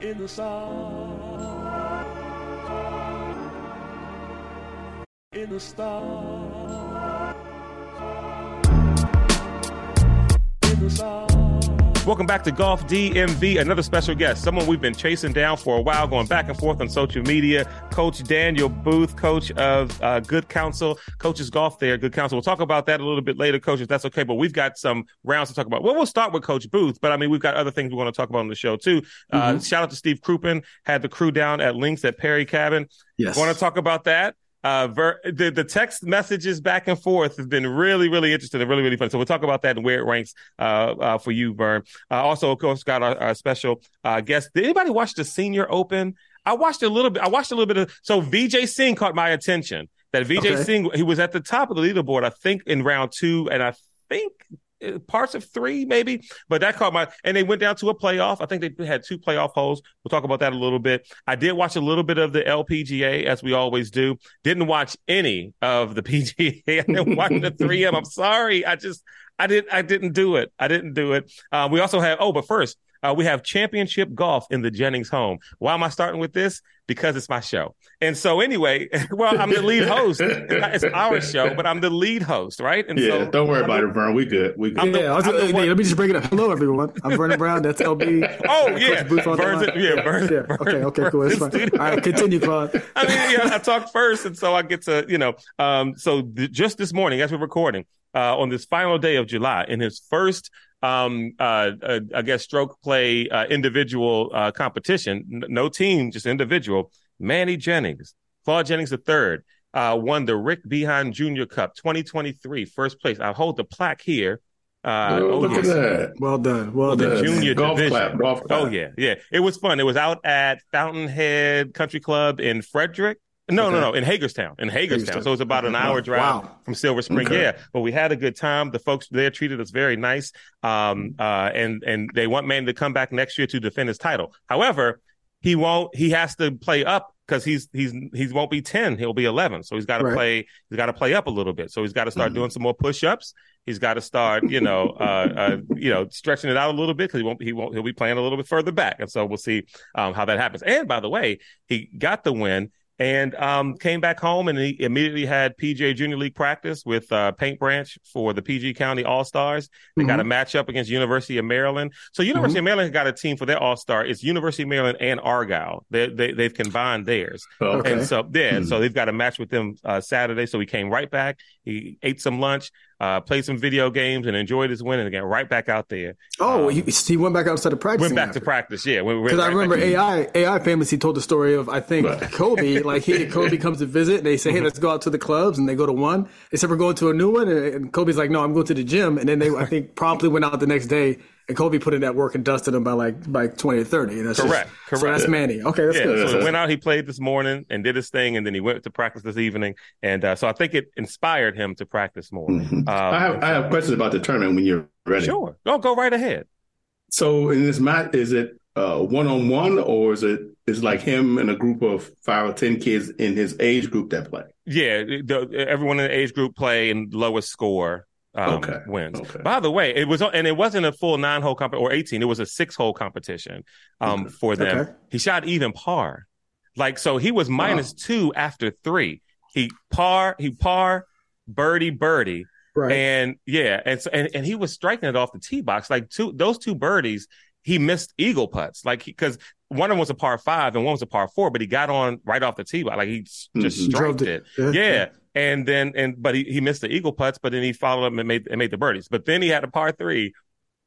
in the sun, in the star, in the sun. Welcome back to Golf DMV. Another special guest, someone we've been chasing down for a while, going back and forth on social media. Coach Daniel Booth, coach of uh, Good Counsel, coaches golf there, Good Counsel. We'll talk about that a little bit later, coach, if that's okay. But we've got some rounds to talk about. Well, we'll start with Coach Booth, but I mean, we've got other things we want to talk about on the show too. Uh, shout out to Steve Crouppen, had the crew down at Links at Perry Cabin. Yes. Want to talk about that? Uh, ver- the, the text messages back and forth have been really, really interesting and really, really fun. So we'll talk about that and where it ranks uh, uh, for you, Vern. Uh, also, of course, got our, our special uh, guest. Did anybody watch the Senior Open? I watched a little bit. I watched a little bit of. So Vijay Singh caught my attention. That Vijay Okay. Singh, he was at the top of the leaderboard, I think, in round two, and I think parts of three, maybe. But that caught my. And they went down to a playoff. I think they had two playoff holes. We'll talk about that a little bit. I did watch a little bit of the LPGA, as we always do. Didn't watch any of the PGA. I didn't watch the 3M. I'm sorry. I just, I didn't, I didn't do it. I didn't do it. Uh, we also have. Oh, but first. Uh, we have championship golf in the Jennings home. Why am I starting with this? Because it's my show. And so anyway, well, I'm the lead host. It's our show, but I'm the lead host, right? And Yeah, so don't worry I'm about the- it, Vern. We good. We good. I'm the- yeah, I was, the hey, let me just bring it up. Hello, everyone. I'm Vernon Brown. That's LB. Oh yeah, Booth on the Burns. Yeah, Burns. Yeah. Burns- Okay. Okay. Cool. That's fine. studio. All right. Continue, Claude. I mean, yeah, I talked first, and so I get to, you know, um, so th- just this morning, as we're recording, uh, on this final day of July, in his first, um, uh, uh I guess, stroke play uh, individual uh, competition, n- no team, just individual. Manny Jennings, Claude Jennings III, uh, won the Rick Behan Junior Cup 2023, first place. I hold the plaque here. Uh, oh, look yes. at that. Well done. Well The done. junior golf division. clap. Golf clap. Oh yeah, yeah. It was fun. It was out at Fountainhead Country Club in Frederick. No, no, Okay. no, in Hagerstown. In Hagerstown. Hagerstown. So it's about an hour drive Wow. from Silver Spring. Okay. Yeah, but we had a good time. The folks there treated us very nice. Um, uh, and and they want Manny to come back next year to defend his title. However, he won't. He has to play up because he's he's he won't be ten. He'll be eleven. So he's got to Right. play. He's got to play up a little bit. So he's got to start Mhm. doing some more push ups. He's got to start, you know, uh, uh, you know, stretching it out a little bit because he won't, he won't, he'll be playing a little bit further back, and so we'll see um, how that happens. And by the way, he got the win and um, came back home, and he immediately had PGA Junior League practice with uh, Paint Branch for the PG County All Stars. They got a matchup against University of Maryland. So University of Maryland got a team for their All Star. It's University of Maryland and Argyle. They, they they've combined theirs. Okay. And so, yeah, Mhm. so they've got a match with them uh, Saturday. So he came right back. He ate some lunch, uh, played some video games, and enjoyed his win, and got right back out there. Oh, Um, he, he went back outside of practice. Went back to practice. Yeah, Because I remember AI AI famously told the story of I think Right. Kobe like he Kobe comes to visit and they say hey let's go out to the clubs and they go to one they said we're going to a new one and, and Kobe's like no I'm going to the gym and then they I think promptly went out the next day and Kobe put in that work and dusted him by like by twenty or thirty and that's Correct, just, so correct. that's Manny okay that's Yeah, good so he went out, he played this morning and did his thing, and then he went to practice this evening. And uh, so I think it inspired him to practice more. Mhm. Um, I have I have questions about the tournament when you're ready. Sure. Oh, go right ahead. So in this match, is it one on one or is it is like him and a group of five or ten kids in his age group that play? Yeah, the, everyone in the age group play and lowest score um, Okay, wins. okay. By the way, it was and it wasn't a full nine hole comp or eighteen. It was a six hole competition um, Okay. for them. Okay. He shot even par, like so he was minus two after three. He par, he par, birdie, birdie. right And yeah, and, so, and and he was striking it off the tee box. Like two those two birdies, he missed eagle putts. Like because one of them was a par five and one was a par four, but he got on right off the tee box. Like he just Mhm. striked Drove it. it. Yeah. And then and but he, he missed the eagle putts, but then he followed up and made and made the birdies. But then he had a par three,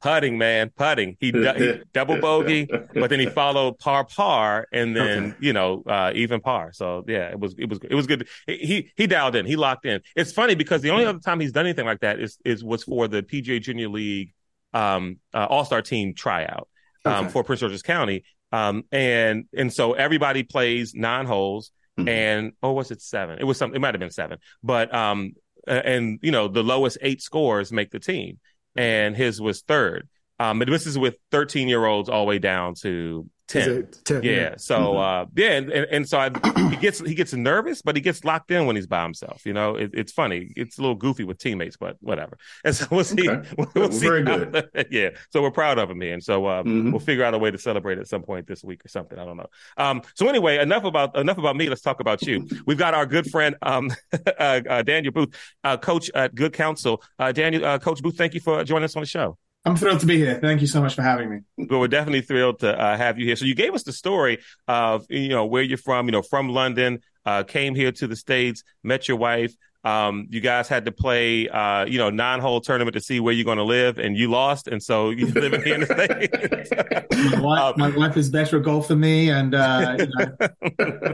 putting man, putting. He, he double bogey, but then he followed par par and then Okay. you know uh, even par. So yeah, it was it was it was good. He he dialed in. He locked in. It's funny because the only other time he's done anything like that is is was for the PGA Junior League um, uh, All Star Team tryout um, Okay. for Prince George's County. Um, and and so everybody plays nine holes Mhm. and or was it seven? It was some. It might have been seven, but um, uh, and you know the lowest eight scores make the team, and his was third. Um, but this is with 13 year olds all the way down to 10. it 10? Yeah. So uh yeah, and, and, and so I, he gets he gets nervous, but he gets locked in when he's by himself. You know, it, it's funny. It's a little goofy with teammates, but whatever. And so we'll see. Okay. We'll, we'll see Very how- good. yeah. So we're proud of him, man. So uh, Mhm. we'll figure out a way to celebrate at some point this week or something. I don't know. Um. So anyway, enough about enough about me. Let's talk about you. We've got our good friend um uh, uh, Daniel Booth, uh, coach at Good Counsel. Uh, Daniel, uh, Coach Booth, thank you for joining us on the show. I'm thrilled to be here. Thank you so much for having me. But we're definitely thrilled to uh, have you here. So you gave us the story of you know where you're from. You know, from London, uh, came here to the states, met your wife. Um, you guys had to play, uh, you know, nine-hole tournament to see where you're going to live, and you lost, and so you live here in the states. My wife, Um, my wife is better at golf than me, and uh, you know,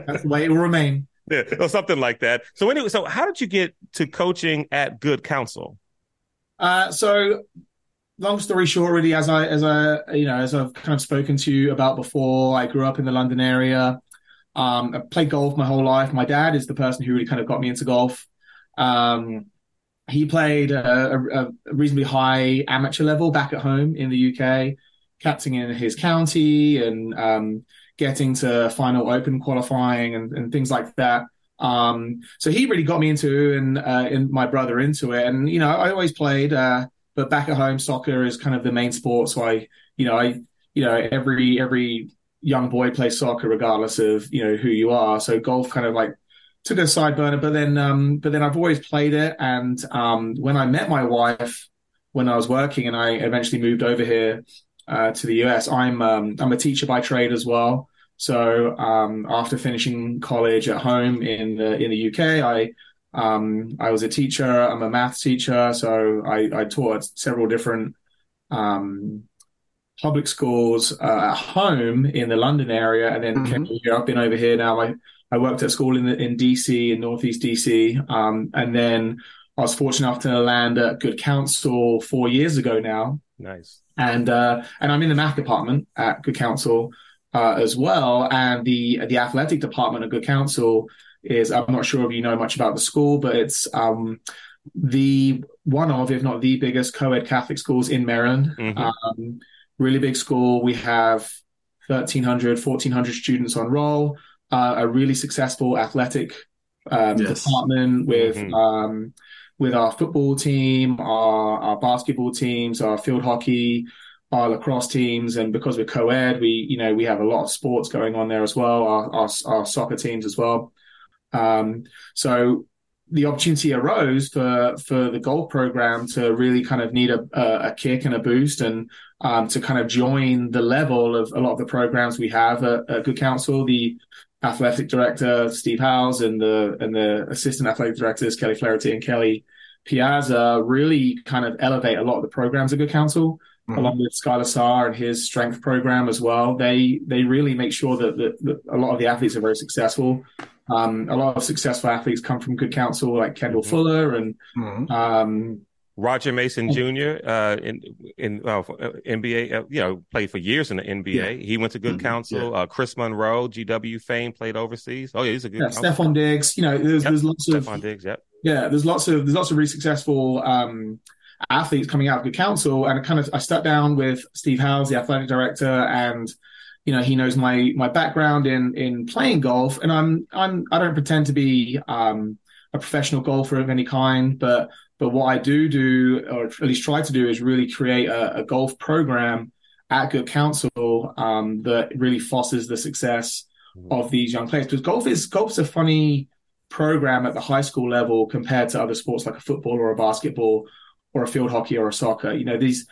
that's the way it will remain. yeah, or something like that. So anyway, so how did you get to coaching at Good Counsel? Uh, so, long story short, really, as I as I you know as I've kind of spoken to you about before, I grew up in the London area. Um, I played golf my whole life. My dad is the person who really kind of got me into golf. Um, he played a, a, a reasonably high amateur level back at home in the UK, captaining in his county and um, getting to final open qualifying and, and things like that. Um, so he really got me into and, uh, and my brother into it. And, you know, I always played, uh, but back at home, soccer is kind of the main sport. So I, you know, I, you know, every, every young boy plays soccer regardless of, you know, who you are. So golf kind of like took a side burner, but then, um, but then I've always played it. And, um, when I met my wife, when I was working and I eventually moved over here, uh, to the US, I'm, um, I'm a teacher by trade as well. So um, after finishing college at home in the in the UK, I um, I was a teacher. I'm a math teacher, so I, I taught several different um, public schools uh, at home in the London area, and then came here. I've been over here now. I I worked at school in the, in DC in Northeast DC, um, and then I was fortunate enough to land at Good Counsel four years ago now Nice. and uh, and I'm in the math department at Good Counsel uh, as well, and the the athletic department at Good Counsel is I'm not sure if you know much about the school, but it's um, the one of, if not the biggest co-ed Catholic schools in Maryland. Mhm. Um, really big school. We have 1,300, 1,400 students on roll. Uh, a really successful athletic um, Yes. department with Mhm. um, with our football team, our, our basketball teams, our field hockey, our lacrosse teams, and because we're co-ed, we you know we have a lot of sports going on there as well. Our our, our soccer teams as well. Um, so the opportunity arose for for the golf program to really kind of need a a, kick and a boost, and um, to kind of join the level of a lot of the programs we have at, at Good Counsel. The athletic director Steve Howes and the and the assistant athletic directors Kelly Flaherty and Kelly Piazza really kind of elevate a lot of the programs at Good Counsel, Mhm. along with Skylar Saar and his strength program as well. They they really make sure that, that, that a lot of the athletes are very successful. Um, a lot of successful athletes come from Good Counsel, like Kendall Mhm. Fuller and Mhm. um, Roger Mason. Jr. Uh, in in uh, NBA, uh, you know, played for years in the NBA. He went to Good Mhm. Counsel. Uh, Chris Monroe, GW fame, played overseas. Oh yeah, he's a good. yeah, counsel. Stefon Diggs. You know, there's Yep, there's lots of Stefon Diggs. Yep. yeah, there's lots of there's lots of really successful um, athletes coming out of Good Counsel, and I kind of I sat down with Steve Howes, the athletic director, and you know he knows my my background in in playing golf, and I'm I'm I don't pretend to be um, a professional golfer of any kind, but but what I do do, or at least try to do, is really create a, a golf program at Good Counsel um, that really fosters the success of these young players. Because golf is golf's a funny program at the high school level compared to other sports like a football or a basketball or a field hockey or a soccer. You know, these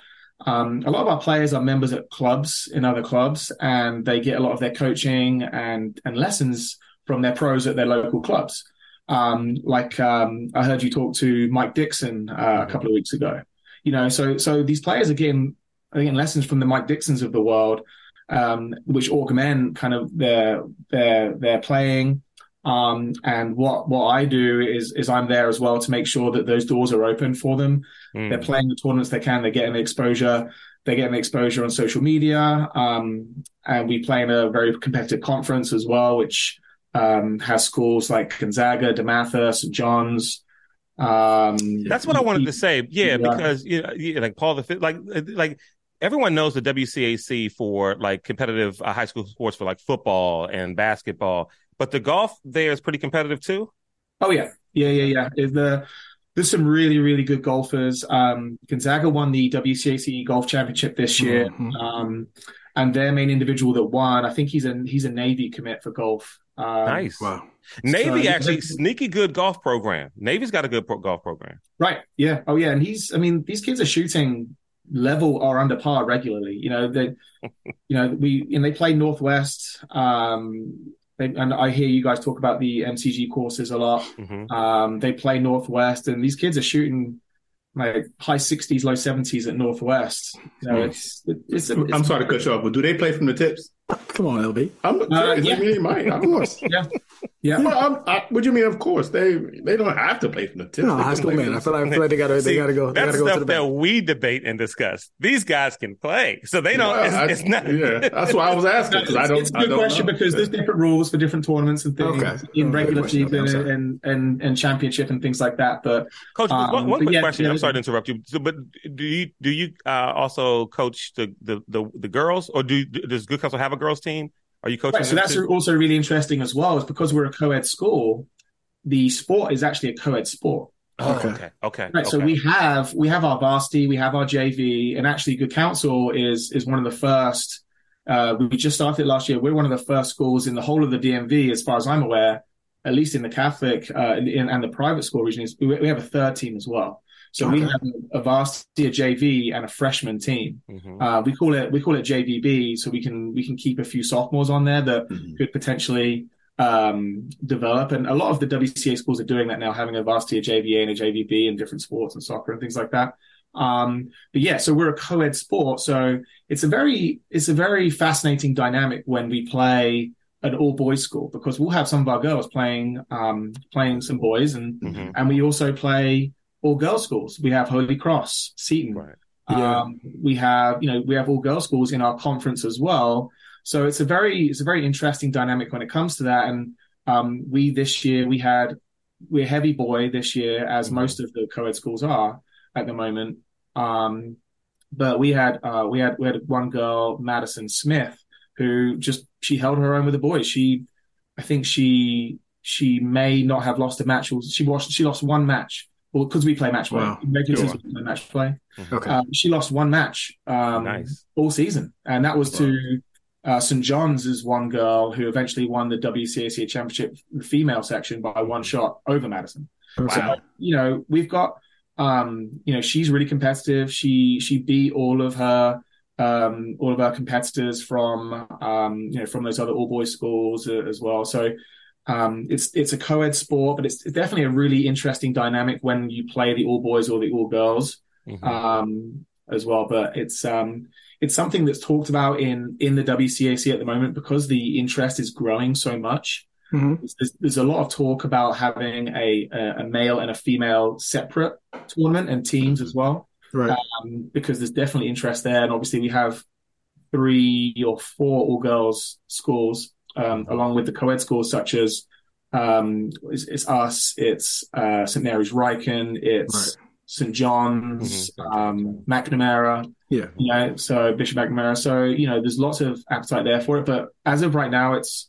um, a lot of our players are members at clubs in other clubs, and they get a lot of their coaching and and lessons from their pros at their local clubs. Um, like um, I heard you talk to Mike Dixon uh, a couple of weeks ago. You know, so so these players are getting are getting lessons from the Mike Dixons of the world, um, which augment kind of their their their playing. Um, and what what I do is is I'm there as well to make sure that those doors are open for them. Mm. They're playing the tournaments they can. They're getting the exposure. They're getting the exposure on social media. Um, and we play in a very competitive conference as well, which um, has schools like Gonzaga, DeMatha, St. John's. Um, That's what I wanted to say. Yeah, Yeah. because you know, like Paul the Fifth, like like everyone knows the WCAC for like competitive uh, high school sports for like football and basketball, but the golf there is pretty competitive too. Oh yeah, yeah, yeah, yeah. The there's some really, really good golfers. Um, Gonzaga won the WCAC golf championship this year, Mhm. um, and their main individual that won, I think he's a he's a Navy commit for golf. Um, nice. Wow. Navy So- actually sneaky good golf program. Navy's got a good pro- golf program. Right. Yeah. Oh, yeah. And he's, I mean, these kids are shooting level or under par regularly. You know, they, you know, we, and they play Northwest. Um, they, and I hear you guys talk about the MCG courses a lot. hmm Um, they play Northwest, and these kids are shooting like high 60s, low 70s at Northwest. You know, it's, it's, it's, I'm sorry to cut you off, but do they play from the tips? Come on, LB. I'm Uh, serious. yeah. I mean, they might. Of course. Yeah. Yeah. Well, I'm, I, what do you mean? Of course, they they don't have to play from the tips. No, high school man. I feel like I feel like they gotta they gotta go. They That's gotta go to stuff the that back. we debate and discuss. These guys can play, so they don't. Yeah, it's, I- it's not. yeah, that's why I was asking because I it's, don't. it's a good don't question know. because there's different rules for different tournaments and things Okay. in Oh, regular question. Okay, season and, and and championship and things like that. But Coach, one, Um, one but quick yeah, question. yeah, I'm sorry to interrupt you, so, but do you do you uh, also coach the, the the the girls, or do does Good Counsel have a girls team? Are you coaching? right, so that's too? also really interesting as well. Is because we're a co-ed school, the sport is actually a co-ed sport. Oh, Okay. okay, okay, Right. So we have we have our varsity, we have our JV, and actually, Good Counsel is is one of the first. Uh, we just started last year. We're one of the first schools in the whole of the DMV, as far as I'm aware, at least in the Catholic uh, in, and the private school region. Is we, we have a third team as well. So we have a, varsity, a JV, and a freshman team. Mhm. Uh, we call it we call it JVB, so we can we can keep a few sophomores on there that Mhm. could potentially um, develop. And a lot of the WCA schools are doing that now, having a varsity, a JVA, and a JVB in different sports and soccer and things like that. Um, but yeah, so we're a co-ed sport, so it's a very it's a very fascinating dynamic when we play an all boys school because we'll have some of our girls playing um, playing some boys and Mhm. and we also play all girls schools. We have Holy Cross, Seton, Right. Yeah. um, we have, you know, we have all girls schools in our conference as well. So it's a very, it's a very interesting dynamic when it comes to that. And um, we this year we had we're heavy boy this year, as Mhm. most of the co-ed schools are at the moment. Um, but we had uh, we had we had one girl, Madison Smith, who just she held her own with the boys. She, I think she she may not have lost a match. or She lost she lost one match. Well, because we play match play. Wow. In regular Sure. season, we play match play. Okay. Um, she lost one match um, Nice. all season, and that was to uh, St John's. Is one girl who eventually won the WCAC championship, the female section, by one shot over Madison. Okay. Wow. You know, we've got, um, you know, she's really competitive. She she beat all of her um, all of our competitors from um, you know from those other all boys schools uh, as well. So. Um, it's it's a co-ed sport, but it's, it's definitely a really interesting dynamic when you play the all boys or the all girls Mhm. um, as well. But it's um, it's something that's talked about in in the WCAC at the moment because the interest is growing so much. Mhm. There's, there's a lot of talk about having a, a a male and a female separate tournament and teams as well, Right. um, because there's definitely interest there. And obviously, we have three or four all girls schools um, along with the co-ed schools such as um, it's, it's us, it's uh, St Mary's Ryken, it's St John's, Mhm. um, McNamara, Yeah. you know, so Bishop McNamara. So, you know, there's lots of appetite there for it. But as of right now, it's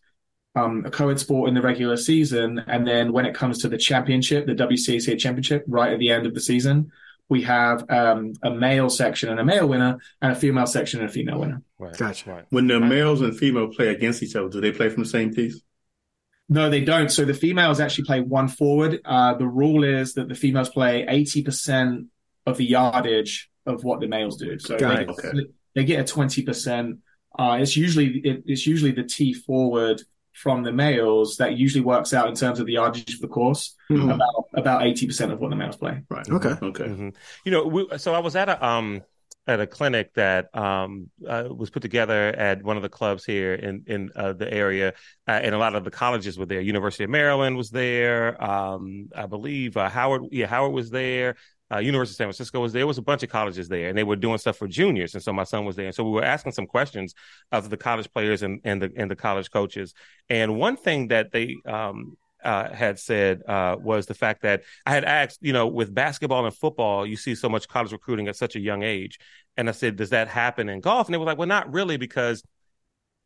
um, a co ed sport in the regular season. And then when it comes to the championship, the WCAC championship, right at the end of the season, we have um, a male section and a male winner, and a female section and a female winner. Right. Gotcha. Right. When the males and female play against each other, do they play from the same piece? No, they don't. So the females actually play one forward. Uh, the rule is that the females play 80% of the yardage of what the males do. So they. Okay. they get a 20%. Uh, it's usually it, it's usually the tee forward from the males that usually works out in terms of the yardage of the course Mhm. about about 80% of what the males play. Right. Okay. Okay. hmm You know, we, so I was at a um at a clinic that um uh, was put together at one of the clubs here in in uh, the area, uh, and a lot of the colleges were there. University of Maryland was there. Um, I believe uh, Howard, yeah, Howard was there. Uh, University of San Francisco was there. Was a bunch of colleges there, and they were doing stuff for juniors. And so my son was there, and so we were asking some questions of the college players and and the and the college coaches. And one thing that they um uh, had said uh, was the fact that I had asked, you know, with basketball and football, you see so much college recruiting at such a young age. And I said, does that happen in golf? And they were like, well, not really, because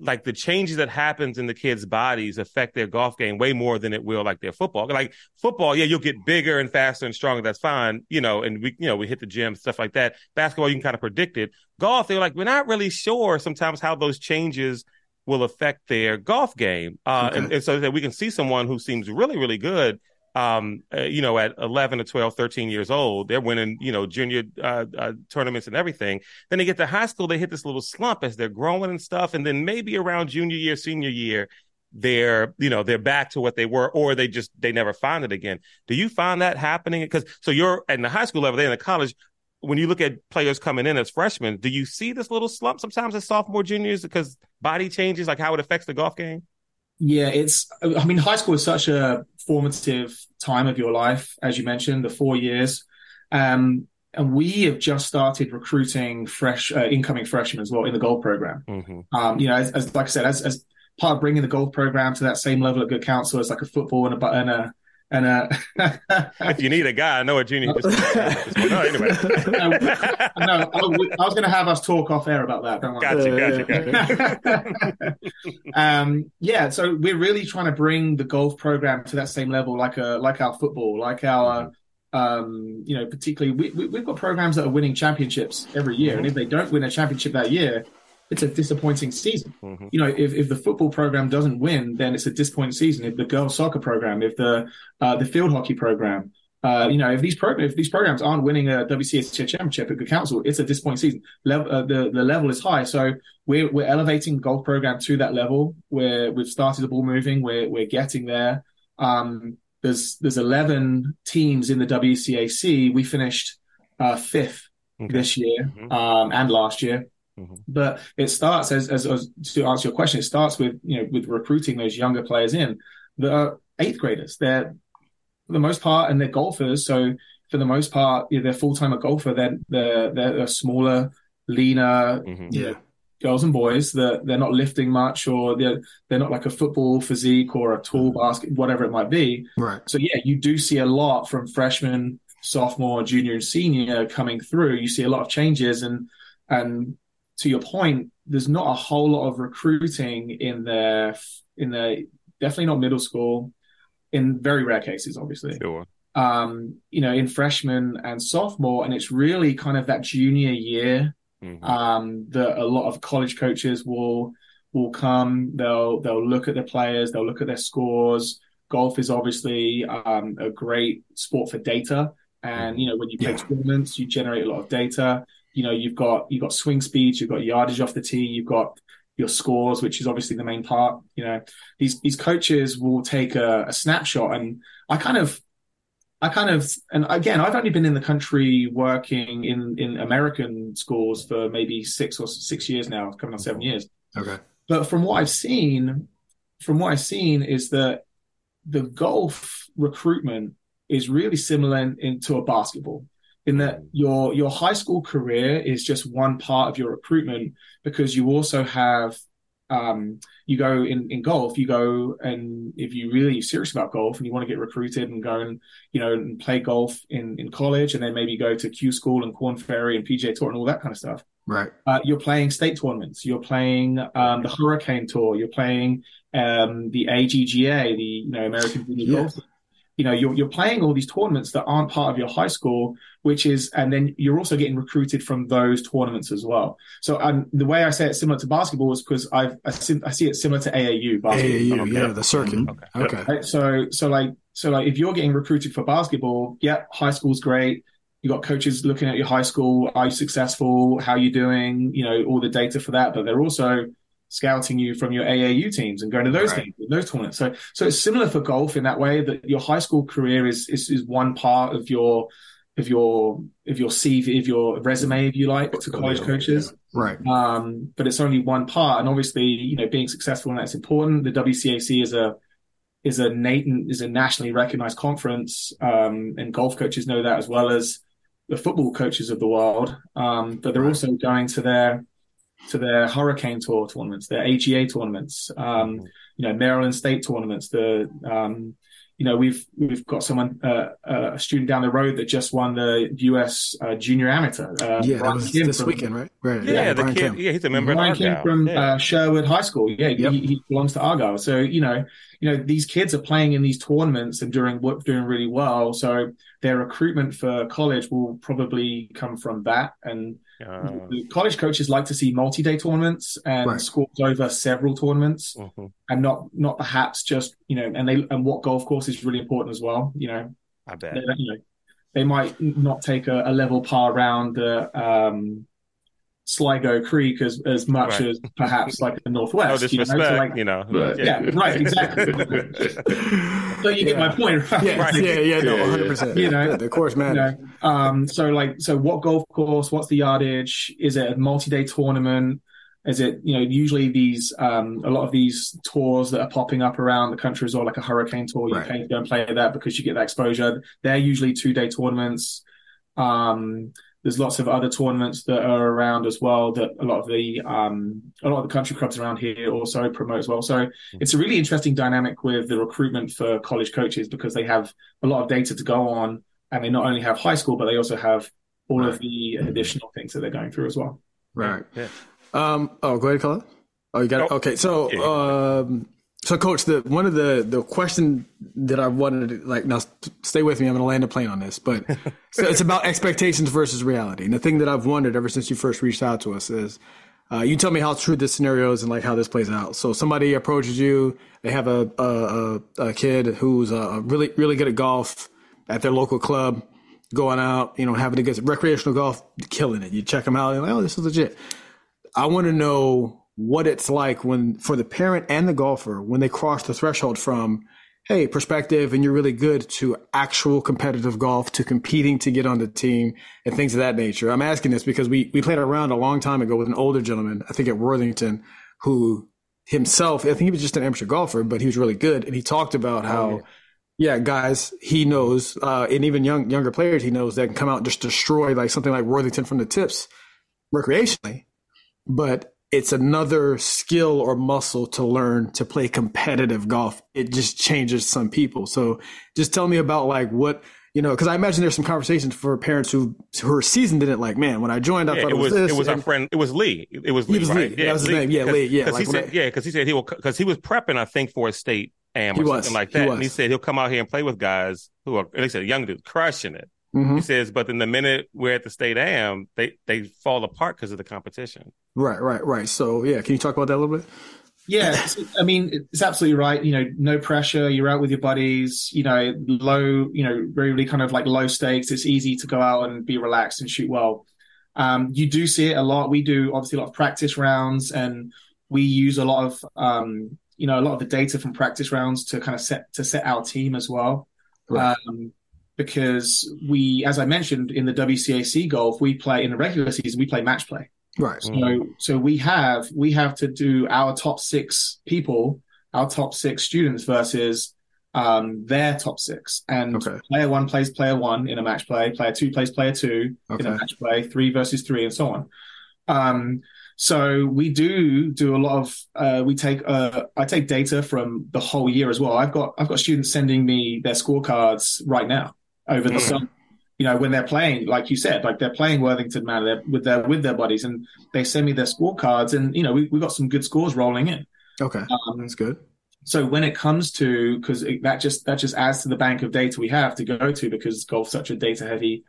like the changes that happens in the kids' bodies affect their golf game way more than it will like their football. Like football, yeah, you'll get bigger and faster and stronger. That's fine, you know. And we, you know, we hit the gym, stuff like that. Basketball, you can kind of predict it. Golf, they're like, we're not really sure sometimes how those changes will affect their golf game. Uh, Okay. and, and so that we can see someone who seems really, really good. Um, uh, you know, at 11 or 12, 13 years old, they're winning, you know, junior uh, uh, tournaments and everything. Then they get to high school, they hit this little slump as they're growing and stuff. And then maybe around junior year, senior year, they're, you know, they're back to what they were, or they just, they never find it again. Do you find that happening? Because so you're at the high school level, they're in the college. When you look at players coming in as freshmen, do you see this little slump sometimes as sophomore, juniors because body changes, like how it affects the golf game? Yeah, it's. I mean, high school is such a formative time of your life, as you mentioned, the four years. Um, and we have just started recruiting fresh uh, incoming freshmen as well in the golf program. Mm-hmm. Um, you know, as, as like I said, as, as part of bringing the golf program to that same level of good counsel as like a football and a and a and a. If you need a guy, I know a junior. Just, just, no, anyway. no, I, I was going to have us talk off air about that. Don't worry. Gotcha, gotcha, gotcha. um, yeah, so we're really trying to bring the golf program to that same level, like a like our football, like our, um, you know, particularly we, we, we've got programs that are winning championships every year, and if they don't win a championship that year, it's a disappointing season. Mhm. You know, if, if the football program doesn't win, then it's a disappointing season. If the girls soccer program, if the uh, the field hockey program, uh, you know, if these program if these programs aren't winning a WCAC championship at Good Counsel, it's a disappointing season. Level uh, the the level is high, so we're we're elevating the golf program to that level. Where we've started the ball moving. We're we're getting there. Um, there's there's 11 teams in the WCAC. We finished uh, fifth Okay. this year Mhm. um, and last year. Mhm. But it starts as, as as to answer your question. It starts with you know with recruiting those younger players in. The eighth graders, they're for the most part, and they're golfers. So for the most part, you know, they're full time a golfer. They're, they're they're a smaller, leaner Mhm. Yeah. girls and boys. That they're not lifting much, or they're they're not like a football physique or a tall basket, whatever it might be. Right. So yeah, you do see a lot from freshman, sophomore, junior, and senior coming through. You see a lot of changes, and and to your point, there's not a whole lot of recruiting in their in the definitely not middle school. In very rare cases, obviously, Sure. um, you know, in freshman and sophomore, and it's really kind of that junior year Mhm. um, that a lot of college coaches will will come. They'll they'll look at the players. They'll look at their scores. Golf is obviously um, a great sport for data, and you know when you play Yeah. tournaments, you generate a lot of data. You know you've got you've got swing speeds, you've got yardage off the tee, you've got your scores, which is obviously the main part. You know these these coaches will take a, a snapshot, and I kind of I kind of, and again, I've only been in the country working in in American schools for maybe six or six years now, coming on seven mm-hmm. years. Okay. But from what I've seen, from what I've seen, is that the golf recruitment is really similar in, in to a basketball. In that your your high school career is just one part of your recruitment because you also have um, you go in, in golf, you go and if you really serious about golf and you want to get recruited and go and you know and play golf in, in college and then maybe go to Q school and Korn Ferry and PGA Tour and all that kind of stuff. Right. Uh, you're playing state tournaments. You're playing um, the Hurricane Tour. You're playing um, the AJGA, the you know American Junior Yeah. Golf. You know, you're you're playing all these tournaments that aren't part of your high school, which is, and then you're also getting recruited from those tournaments as well. So, um, the way I say it's similar to basketball is because I've I see, I see it similar to AAU basketball. AAU, yeah, the circuit. Okay. Okay. Right? So, so like, so like, if you're getting recruited for basketball, yeah, high school's great. You got coaches looking at your high school. Are you successful? How are you doing? You know, all the data for that. But they're also scouting you from your AAU teams and going to those Right. games, those tournaments. So, so it's similar for golf in that way that your high school career is is, is one part of your of your of your CV, of your resume, if you like, to college coaches Right. um, but it's only one part. And obviously, you know, being successful in that's important. The WCAC is a is a nat- is a nationally recognized conference, um, and golf coaches know that as well as the football coaches of the world. Um, but they're also going to their to their Hurricane Tour tournaments, their AJGA tournaments, um, you know, Maryland State tournaments. The um, you know, we've we've got someone uh, uh, a student down the road that just won the U.S. Uh, Junior Amateur. Uh, Yeah, that Bryan Kim this from- weekend, right? Right. Yeah, the Brian kid. Kemp. Yeah, he's a member Brian of came from yeah. uh, Sherwood High School. Yeah, Yep. he, he belongs to Argyle. So you know, you know, these kids are playing in these tournaments and doing doing really well. So their recruitment for college will probably come from that. And Uh, college coaches like to see multi-day tournaments and Right. scores over several tournaments, mhm. and not not perhaps just you know. And they and what golf course is really important as well. You know, I bet. they, you know, they might not take a, a level par round the um, Sligo Creek as as much Right. as perhaps like the No Northwest. you know, so like, you know. Right. Yeah, right, exactly. so you get my point, right? Yeah, Right. yeah, yeah, no, Yeah, yeah. 100. percent You know, the course You know, um, so like, so what golf course? What's the yardage? Is it a multi-day tournament? Is it, you know, usually these, um, a lot of these tours that are popping up around the country as well, like a hurricane tour, you Right. pay to go and play that because you get that exposure. They're usually two-day tournaments. Um, there's lots of other tournaments that are around as well that a lot of the um, a lot of the country clubs around here also promote as well. So it's a really interesting dynamic with the recruitment for college coaches because they have a lot of data to go on, and they not only have high school but they also have all of the additional things that they're going through as well. Right. Yeah. Um. Oh, go ahead, Colin. Oh, you got it. Oh. Okay. So, Yeah. um, so coach, the one of the the question that I wanted to like now, stay with me. I'm going to land a plane on this, but so it's about expectations versus reality. And the thing that I've wondered ever since you first reached out to us is. Uh, you tell me how true this scenario is and like how this plays out. So somebody approaches you, they have a a, a, a kid who's uh, really really good at golf at their local club, going out, you know, having a good recreational golf, killing it. You check them out, and like, oh, this is legit. I want to know what it's like when for the parent and the golfer when they cross the threshold from hey perspective and you're really good to actual competitive golf to competing to get on the team and things of that nature i'm asking this because we we played around a long time ago with an older gentleman i think at worthington who himself i think he was just an amateur golfer but he was really good and he talked about how yeah, guys, he knows, uh, and even young younger players, he knows that can come out and just destroy like something like Worthington from the tips recreationally. But it's another skill or muscle to learn to play competitive golf. It just changes some people. So just tell me about like what you know, because I imagine there's some conversations for parents who who are seasoned in it. Like, man, when I joined, I Yeah, thought it was this. it was our friend. It was Lee. It was Lee. was right? Lee. That was his name. Yeah, Lee. Yeah, like he said, I- yeah, because he said he will because he was prepping, I think, for a state am He or was. something like He that. was. And he said he'll come out here and play with guys who are, he said, young dudes crushing it. Mhm. He says, but then the minute we're at the state am, they they fall apart because of the competition. Right, right, right. So yeah, can you talk about that a little bit? Yeah, I mean, it's absolutely right. You know, no pressure. You're out with your buddies. You know, low. You know, really kind of like low stakes. It's easy to go out and be relaxed and shoot well. Um, you do see it a lot. We do obviously a lot of practice rounds, and we use a lot of um, you know a lot of the data from practice rounds to kind of set to set our team as well. Right. Um, because we, as I mentioned in the WCAC golf, we play in the regular season. We play match play. Right. So, so we have we have to do our top six people, our top six students versus um, their top six, and Okay. player one plays player one in a match play, player two plays player two in a match play, three versus three, and so on. Um, so we do do a lot of uh, we take uh, I take data from the whole year as well. I've got I've got students sending me their scorecards right now over the Mhm. summer. You know when they're playing, like you said, like they're playing Worthington man they're, with their with their buddies, and they send me their scorecards, and you know we we got some good scores rolling in. Okay. Um, That's good. so when it comes to because that just that just adds to the bank of data we have to go to because golf's such a data heavy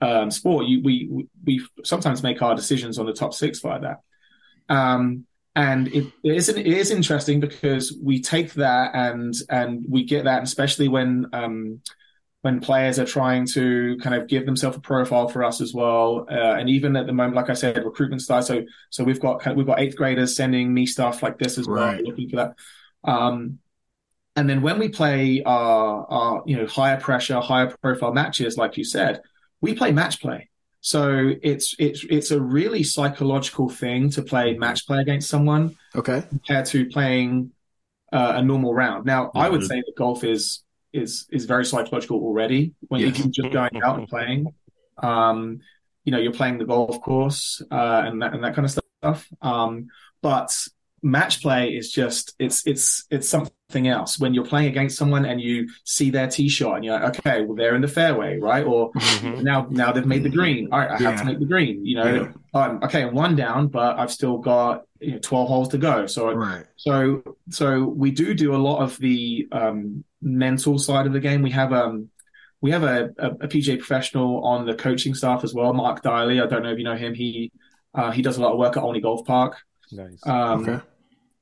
um, sport. You, we we sometimes make our decisions on the top six via that. Um, and it, it is it is interesting because we take that and and we get that, especially when um, when players are trying to kind of give themselves a profile for us as well. Uh, and even at the moment, like I said, recruitment style. So so we've got we've got eighth graders sending me stuff like this as well, looking for that. Um, and then when we play our, our you know higher pressure, higher profile matches, like you said, we play match play. So it's it's it's a really psychological thing to play match play against someone Okay. compared to playing uh, a normal round. Now, I would Mhm. say that golf is is is very psychological already when Yes. you're just going out and playing. Um, you know, you're playing the golf course uh, and that and that kind of stuff. stuff. Um, but match play is just it's it's it's something else when you're playing against someone and you see their tee shot and you're like, okay, well they're in the fairway, right? Or Mhm. now now they've made the green. All right, I have to make the green. You know, um, okay, I'm one down, but I've still got you know, 12 holes to go. So Right. so so we do do a lot of the um, mental side of the game. We have um we have a, a, a PGA professional on the coaching staff as well, Mark Diley. I don't know if you know him. He uh, he does a lot of work at Olney Golf Park. Nice. Um, Okay.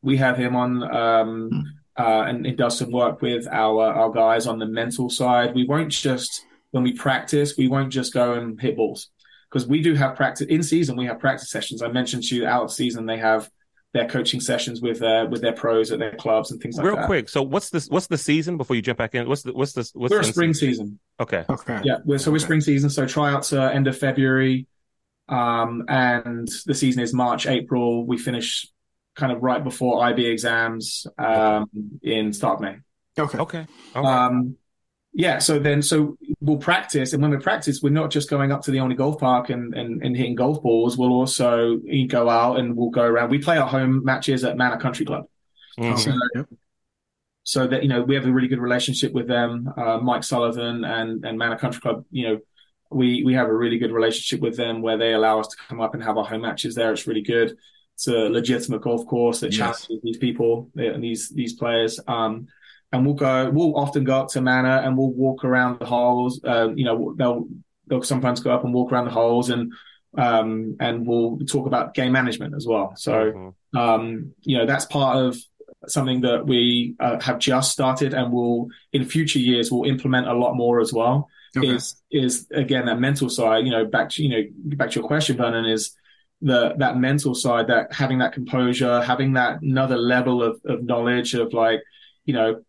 We have him on, um, uh, and he does some work with our our guys on the mental side. We won't just when we practice, we won't just go and hit balls because we do have practice in season. We have practice sessions. I mentioned to you out of season they have their coaching sessions with uh, with their pros at their clubs and things like Real that. Real quick. So what's this? What's the season before you jump back in? What's the what's the what's We're a the spring season. Okay. Okay. Yeah, we're, so we're spring season. So tryouts are end of February, um, and the season is March, April. We finish kind of right before IB exams um, in start of May. Okay. Okay. All right. Um, yeah, so then so we'll practice, and when we practice, we're not just going up to the Olney Golf Park and, and, and hitting golf balls. We'll also go out and we'll go around. We play our home matches at Manor Country Club. Mhm. So, Yep. so that you know we have a really good relationship with them. Uh, Mike Sullivan and and Manor Country Club. You know, we we have a really good relationship with them where they allow us to come up and have our home matches there. It's really good. It's a legitimate golf course that Yes. challenges these people and these these players. Um, and we'll go. We'll often go up to Manor and we'll walk around the holes. Uh, you know, they'll they'll sometimes go up and walk around the holes and um and we'll talk about game management as well. So Mhm. um, you know, that's part of something that we uh, have just started and will in future years will implement a lot more as well. Okay. Is is again that mental side. You know, back to you know back to your question, Vernon, is the that mental side that having that composure, having that another level of of knowledge of like you know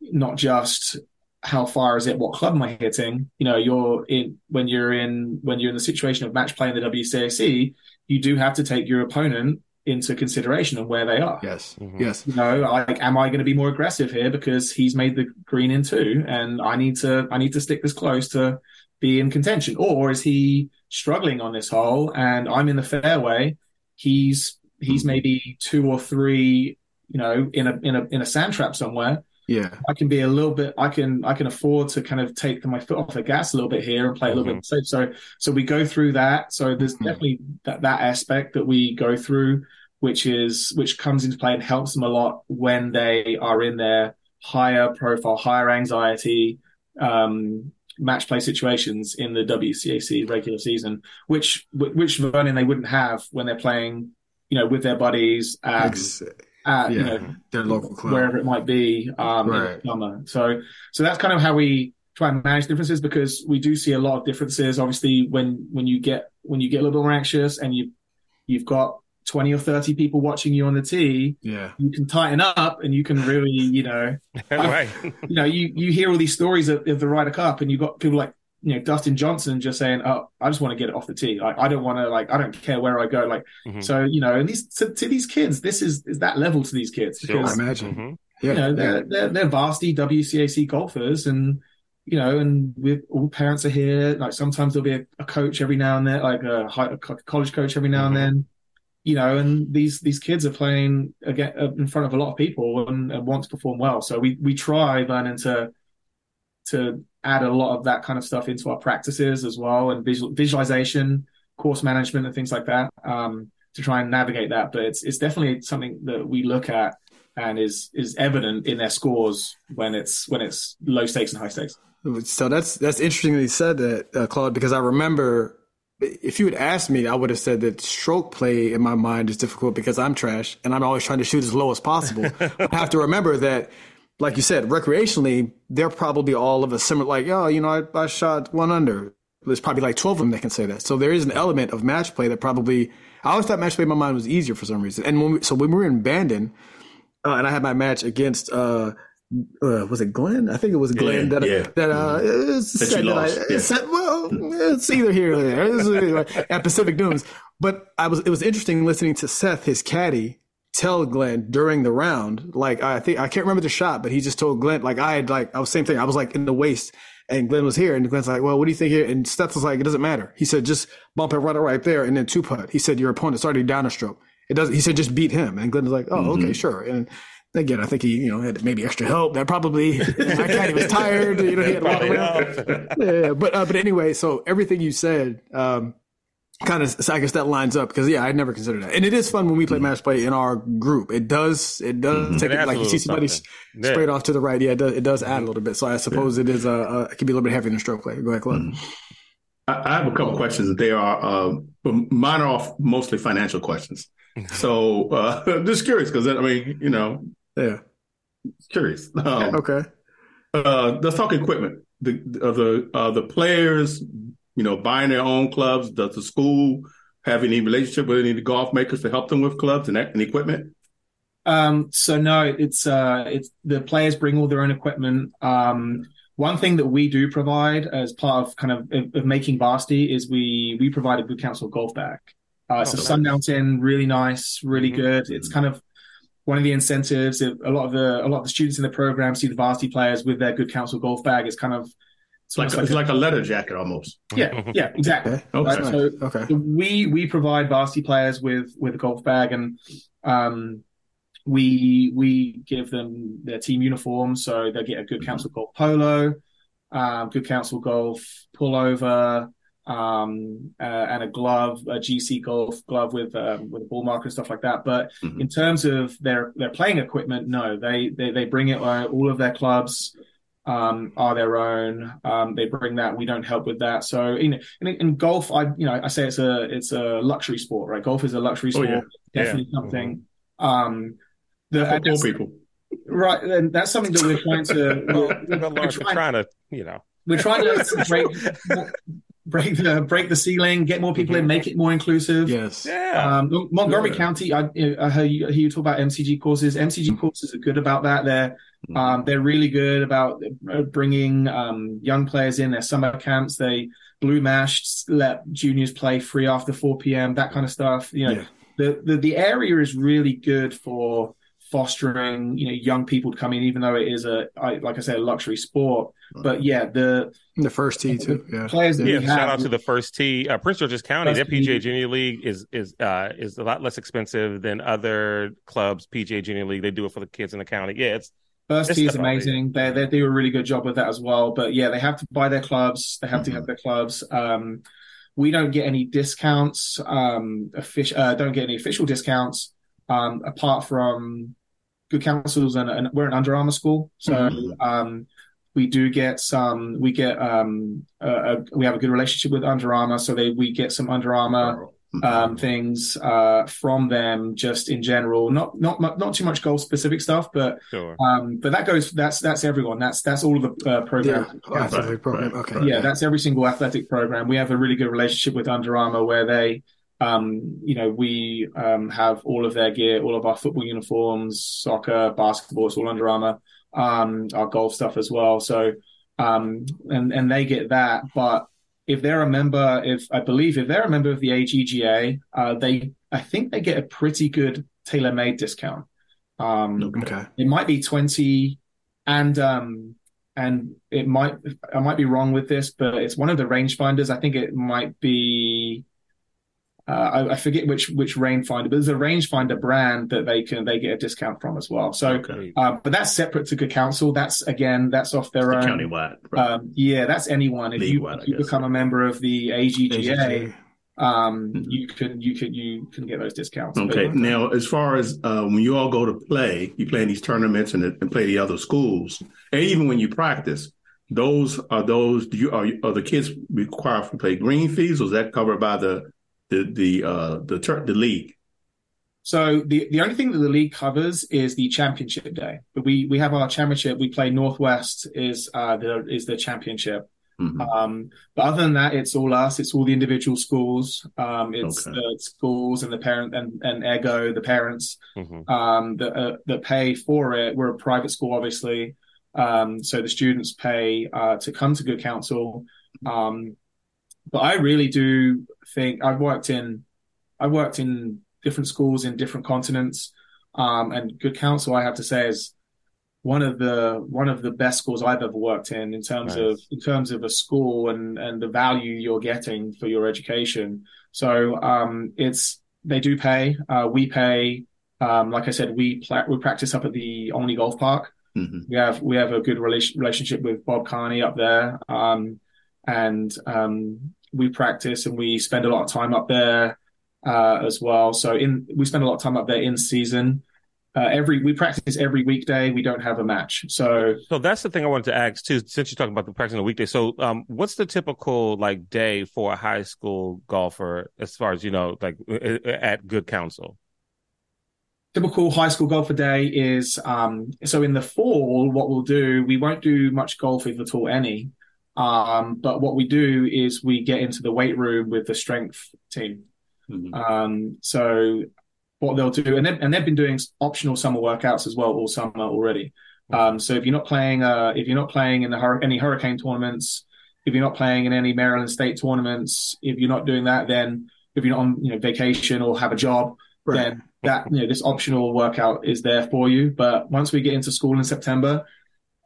not just how far is it, what club am I hitting? You know, you're in when you're in when you're in the situation of match play in the WCAC, you do have to take your opponent into consideration and where they are. Yes. Mhm. Yes. You know, like, am I going to be more aggressive here because he's made the green in two, and I need to I need to stick this close to be in contention, or is he struggling on this hole and I'm in the fairway? He's he's maybe two or three, you know, in a in a in a sand trap somewhere. Yeah. I can be a little bit. I can I can afford to kind of take my foot off the gas a little bit here and play a little bit safe. So so we go through that. So there's Mhm. definitely that that aspect that we go through, which is which comes into play and helps them a lot when they are in their higher profile, higher anxiety um, match play situations in the WCAC regular season, which which Vernon they wouldn't have when they're playing, you know, with their buddies at, Ex- at you yeah. know Their local club. wherever it might be um, in Right. the summer. So, so that's kind of how we try and manage differences because we do see a lot of differences. Obviously, when when you get when you get a little bit more anxious and you you've got twenty or thirty people watching you on the tee, Yeah. you can tighten up and you can really, you know, right. you know, you you hear all these stories of, of the Ryder Cup and you've got people like you know Dustin Johnson just saying, "Oh, I just want to get it off the tee. Like, I don't want to like I don't care where I go. Like, Mhm. so you know, and these to, to these kids, this is is that level to these kids Sure. because I imagine. Mhm. Yeah. you know, yeah. they're, they're, they're varsity WCAC golfers and, you know, and with all parents are here. Like sometimes there'll be a, a coach every now and then, like a, high, a college coach every now Mhm. and then, you know, and these, these kids are playing again uh, in front of a lot of people and, and want to perform well. So we, we try, Vernon, to, to add a lot of that kind of stuff into our practices as well and visual, visualization, course management and things like that, um, to try and navigate that. But it's, it's definitely something that we look at and is is evident in their scores when it's when it's low stakes and high stakes. So that's that's interesting that you said that, uh, Claude, because I remember if you had asked me, I would have said that stroke play in my mind is difficult because I'm trash and I'm always trying to shoot as low as possible. I have to remember that, like you said, recreationally, they're probably all of a similar, like, oh, you know, I, I shot one under. There's probably like 12 of them that can say that. So there is an element of match play that probably, I always thought match play in my mind was easier for some reason. And when we, so when we were in Bandon, uh, and I had my match against, uh, uh, was it Glenn? I think it was Glenn Yeah, that yeah. that uh, That you said that I, yeah. said, well, it's either here or there. It's, uh, at Pacific Dunes, but I was it was interesting listening to Seth, his caddy, tell Glenn during the round, like I think I can't remember the shot, but he just told Glenn like I had like I was same thing. I was like in the waist and Glenn was here and Glenn's like, well, what do you think here? And Steph was like, it doesn't matter. He said, just bump it right right there and then two putt. He said, your opponent's already down a stroke. It doesn't. He said, just beat him. And Glenn was like, oh, okay, sure. And again, I think he you know had maybe extra help. That probably my caddy was tired. You know, he had a lot around. Yeah, but uh, but anyway, so everything you said. um kind of I guess that lines up because yeah, I never considered that, and it is fun when we play match play in our group. It does it does take It it, like you see somebody something. Yeah. straight off to the right. Yeah, it does, it does add a little bit. So I suppose it is uh, uh it can be a little bit heavier than stroke play. Go ahead, Club. I, I have a couple questions. They are, uh, but mine are mostly financial questions. So uh, just curious because I mean, you know, Yeah. curious. Um, Okay. uh, let's talk equipment. The uh, the uh, the players, you know, buying their own clubs. Does the school have any relationship with any of the golf makers to help them with clubs and, and equipment? Um, so no, it's uh, it's the players bring all their own equipment. Um, one thing that we do provide as part of kind of of, of making Varsity is we we provide a Good Counsel golf bag. Uh, it's a nice. Sun Mountain, really nice, really Mhm. good. It's kind of one of the incentives. If a lot of the a lot of the students in the program see the varsity players with their Good Counsel golf bag. It's kind of It's like almost it's like a leather jacket almost. yeah, yeah, exactly. Okay. Okay. Right, so Okay. we we provide varsity players with with a golf bag and um we we give them their team uniform so they get a Good Counsel golf polo um Good Counsel golf pullover um uh, and a glove a gc golf glove with um, with a ball marker and stuff like that but Mhm. in terms of their their playing equipment no they they, they bring it uh, all of their clubs um, are their own. Um, they bring that. We don't help with that. So in, in in golf, I you know I say it's a it's a luxury sport, right? Golf is a luxury Oh, sport. yeah. Definitely Yeah. something. Um, the, For poor that's- people. right, and that's something that we're trying to. Well, we're, we're we're trying, trying to, you know. we're trying to break break the break the ceiling, get more people in, make it more inclusive. Yes. Yeah. Um, Montgomery Good. County, I, I heard you, hear you talk about MCG courses. MCG courses are good about that. They're um, they're really good about uh, bringing um, young players in their summer camps. They blue mashed, let juniors play free after 4 p.m. That kind of stuff. You know, Yeah. the, the the area is really good for fostering you know young people to come in, even though it is a I, like I said a luxury sport. But yeah, the The first tee too. Yeah. players that Yeah, we shout have, out to the first tee. Uh, Prince George's County, First their tee. PGA Junior League is is uh is a lot less expensive than other clubs. PGA Junior League, they do it for the kids in the county. Yeah, it's First This tee is amazing. They they do a really good job with that as well. But yeah, they have to buy their clubs. They have to Mm-hmm. have their clubs. Um, we don't get any discounts. Um, official uh, don't get any official discounts. Um, apart from Good Counsel's and, and we're an Under Armour school, so Mm-hmm. Mhm. um, we do get some. We get um, a, a, we have a good relationship with Under Armour, so they we get some Under Armour Mhm. um, things uh, from them just in general. Not not not too much goal specific stuff, but sure. um, but that goes. That's that's everyone. That's that's all of the uh, Yeah. programs. Oh, athletic program. right, Okay. right. Yeah, that's every single athletic program. We have a really good relationship with Under Armour, where they, um, you know, we um, have all of their gear, all of our football uniforms, soccer, basketball. It's all Under Armour. Um, our golf stuff as well. So, um, and and they get that, but. If they're a member, if I believe if they're a member of the AJGA, uh, they I think they get a pretty good TaylorMade discount. Um, Okay. it might be 20 and um and it might i might be wrong with this but it's one of the rangefinders i think it might be uh, I, I forget which which rangefinder but there's a rangefinder brand that they can they get a discount from as well so Okay. uh, but that's separate to Good Counsel that's again that's off their own Countywide. Right. um, yeah that's anyone if you, if you guess. become a member of the AJGA, AJGA. um Mhm. you can you can you can get those discounts But- Okay. Now, as far as uh, when you all go to play, you play in these tournaments and, and play the other schools, and even when you practice, those are those. Do you are, are the kids required to play green fees, or is that covered by the the the uh, the tur- the league? So the the only thing that the league covers is the championship day. But we we have our championship. We play Northwest is uh the is the championship. Mhm. Um, but other than that, it's all us. It's all the individual schools. Um, it's Okay. the schools and the parent and and Ego, the parents Mhm. um, that uh, that pay for it. We're a private school, obviously, um, so the students pay uh, to come to Good Counsel. Um, but I really do think I've worked in I've worked in different schools in different continents. Um, and Good Counsel, I have to say, is one of the one of the best schools I've ever worked in in terms Nice. of in terms of a school and and the value you're getting for your education. So um, it's they do pay. Uh, we pay. Um, like I said, we pla- we practice up at the Olney Golf Park. Mhm. We have we have a good relation, relationship with Bob Carney up there, um, and um, we practice and we spend a lot of time up there uh, as well. So in we spend a lot of time up there in season. Uh, every we practice every weekday. We don't have a match, so So that's the thing I wanted to ask too. Since you're talking about the practice on a weekday, so um, what's the typical like day for a high school golfer as far as you know, like uh, at Good Counsel? typical high school golfer day is um so in the fall what we'll do we won't do much golf if at all any um but what we do is we get into the weight room with the strength team Mhm. um so what they'll do and, they and they've been doing optional summer workouts as well all summer already um so if you're not playing uh if you're not playing in the hur- any hurricane tournaments if you're not playing in any maryland state tournaments if you're not doing that then if you're not on you know vacation or have a job Right. then that you know this optional workout is there for you. But once we get into school in September,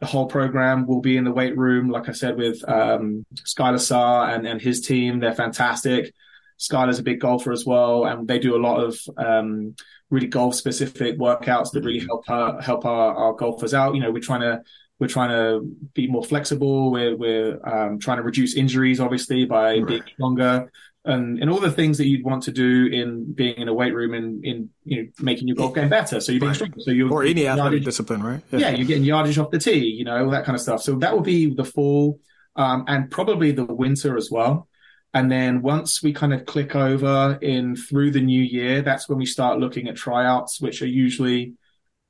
the whole program will be in the weight room. Like I said, with um, Skylar Saar and and his team, they're fantastic. Skylar's a big golfer as well, and they do a lot of um, really golf specific workouts that really help our, help our, our golfers out. You know, we're trying to we're trying to be more flexible. We're we're um, trying to reduce injuries, obviously, by Right. being stronger and and all the things that you'd want to do in being in a weight room and in you know making your golf game better. So you're being Right. stronger. So you're or any athletic yardage- discipline, right? yeah, you're getting yardage off the tee, you know, all that kind of stuff. So that will be the fall, um, and probably the winter as well. And then once we kind of click over in through the new year, that's when we start looking at tryouts, which are usually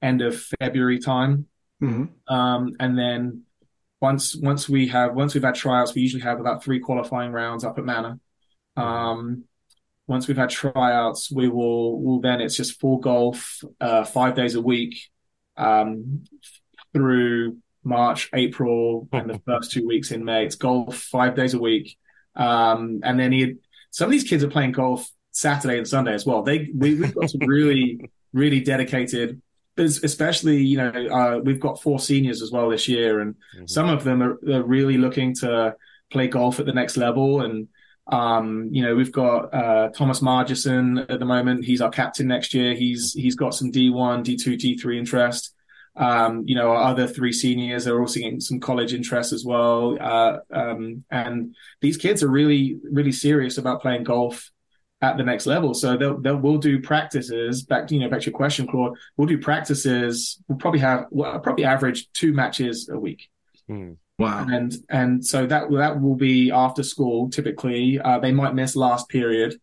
end of February time. hmm Um, and then once once we have once we've had tryouts, we usually have about three qualifying rounds up at Manor. Um, once we've had tryouts, we will will then it's just full golf, uh, five days a week, um, through March, April, and the first two weeks in May. It's golf five days a week, um, and then he, some of these kids are playing golf Saturday and Sunday as well. They we, we've got some really really dedicated. es- Especially, you know, uh, we've got four seniors as well this year, and Mhm. some of them are, are really looking to play golf at the next level. And um, you know, we've got uh, Thomas Margison at the moment. He's our captain next year. He's he's got some D1, D2, D3 interest. Um, you know, our other three seniors are also getting some college interest as well. Uh, um, and these kids are really, really serious about playing golf at the next level. So they'll, they'll we'll do practices back, you know, back to your question, Claude. We'll do practices. We'll probably have, we'll probably average two matches a week Hmm. Wow. and and so that that will be after school typically uh, they might miss last period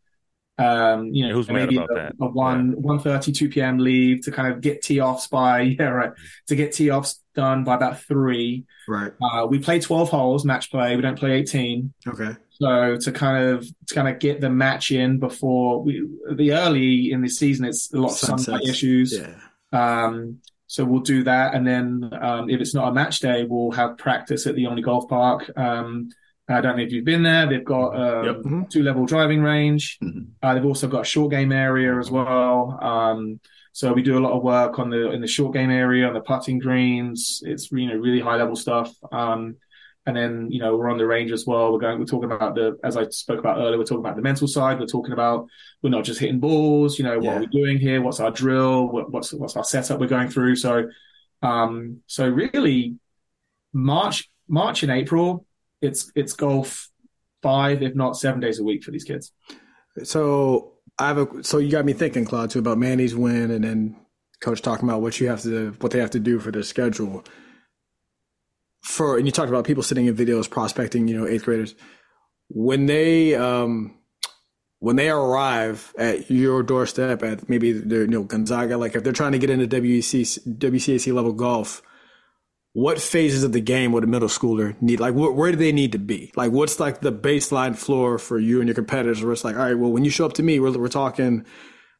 um you know Who's mad maybe about a, that? a 1 one thirty, two p.m leave to kind of get tee offs by yeah right to get tee offs done by about three Right. uh we play 12 holes match play we don't play 18 Okay. so to kind of to kind of get the match in before we the early in the season it's a lot of sunlight issues Yeah. um, so we'll do that, and then um, if it's not a match day, we'll have practice at the Olney Golf Park. Um, I don't know if you've been there. They've got um, Yep. Mhm. two level driving range. Mhm. Uh, they've also got a short game area as well. Um, so we do a lot of work on the in the short game area on the putting greens. It's you know really high level stuff. Um, and then you know we're on the range as well. We're going. We're talking about the as I spoke about earlier. We're talking about the mental side. We're talking about we're not just hitting balls. You know what Yeah. are we doing here? What's our drill? What, what's what's our setup we're going through? So, um, so really, March March and April, it's it's golf five if not seven days a week for these kids. So I have a. So you got me thinking, Claude, too, about Manny's win, and then coach talking about what you have to, what they have to do for their schedule. For and you talked about people sitting in videos prospecting, you know, eighth graders when they um when they arrive at your doorstep at maybe the you know Gonzaga, like if they're trying to get into WC WCAC level golf. What phases of the game would a middle schooler need? Like, wh- where do they need to be? Like, what's like the baseline floor for you and your competitors? Where it's like, all right, well, when you show up to me, we're, we're talking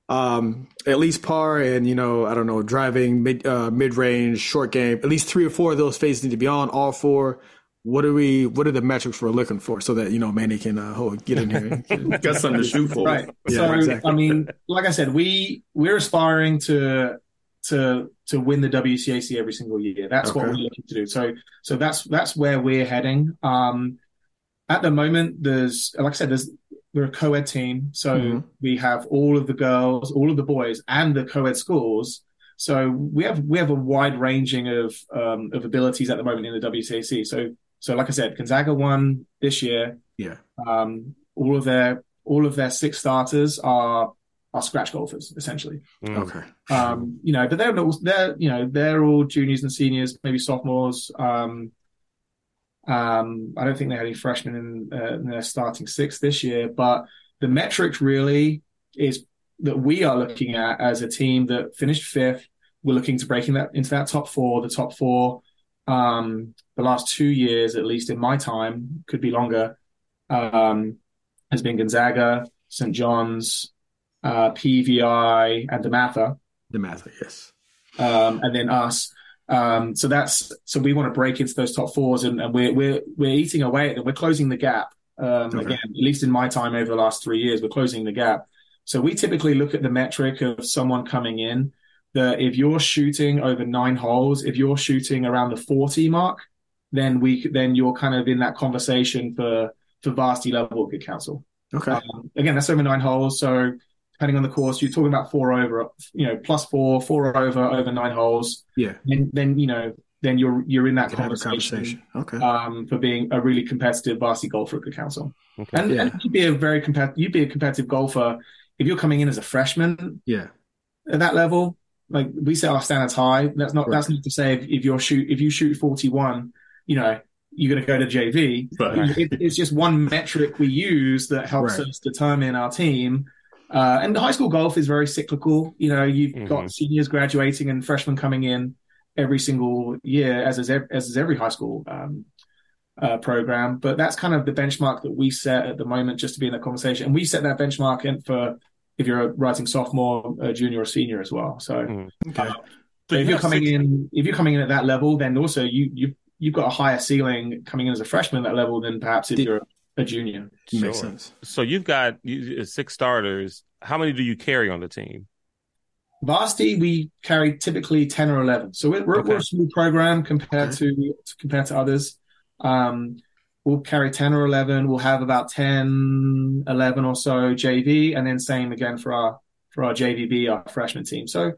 um, at least par and you know, I don't know, driving mid uh, mid range, short game. At least three or four of those phases need to be on. All four. What are we? What are the metrics we're looking for so that you know Manny can uh, hold, get in here? Got something to shoot for. Right. Yeah, so exactly. I mean, like I said, we we're aspiring to to to win the WCAC every single year. That's what we're looking to do. So so that's that's where we're heading. Um, at the moment, there's like I said, there's we're a co-ed team, so Mhm. we have all of the girls, all of the boys, and the co-ed schools. So we have we have a wide ranging of um, of abilities at the moment in the WCAC. So so like I said, Gonzaga won this year. Yeah. Um, all of their all of their six starters are are scratch golfers essentially. Mm. Okay. Um, you know, but they're not, they're you know they're all juniors and seniors, maybe sophomores. Um, um, I don't think they had any freshmen in, uh, in their starting six this year, but the metric really is that we are looking at as a team that finished fifth. We're looking to breaking that into that top four. The top four, um, the last two years, at least in my time, could be longer, um, has been Gonzaga, St. John's, uh, PVI, and DeMatha The math, yes. um, and then us. Um, so that's so we want to break into those top fours, and, and we're we're we're eating away at them. We're closing the gap. Um, Okay. Again, at least in my time over the last three years, we're closing the gap. So we typically look at the metric of someone coming in that if you're shooting over nine holes, if you're shooting around the forty mark, then we then you're kind of in that conversation for for varsity level good counsel. Okay. Um, again, that's over nine holes. So depending on the course, you're talking about four over, you know, plus four, four over, over nine holes. yeah. Then, then you know, then you're you're in that Can conversation, conversation. Okay. um, for being a really competitive varsity golfer at the Council. Okay. And, Yeah. and you'd be a very competitive, you'd be a competitive golfer if you're coming in as a freshman yeah. at that level. Like we set our standards high. That's not Right. that's not to say if, if you're shoot if you shoot 41, you know, you're going to go to JV. Right. It, it's just one metric we use that helps Right. us determine our team. Uh, and the high school golf is very cyclical. You know, you've Mhm. got seniors graduating and freshmen coming in every single year, as is ev- as is every high school um, uh, program. But that's kind of the benchmark that we set at the moment, just to be in that conversation. And we set that benchmark in for if you're a rising sophomore, a junior, or senior as well. So Mhm. Okay. So if you you're coming six- in, if you're coming in at that level, then also you you you've got a higher ceiling coming in as a freshman at that level than perhaps if Did- you're a junior. Makes sense. So you've got six starters. How many do you carry on the team? Varsity, we carry typically ten or eleven, so we're, we're, Okay. we're a small program compared to compared to others. Um, we'll carry ten or eleven. We'll have about 10, 11 or so JV, and then same again for our for our JVB, our freshman team. So,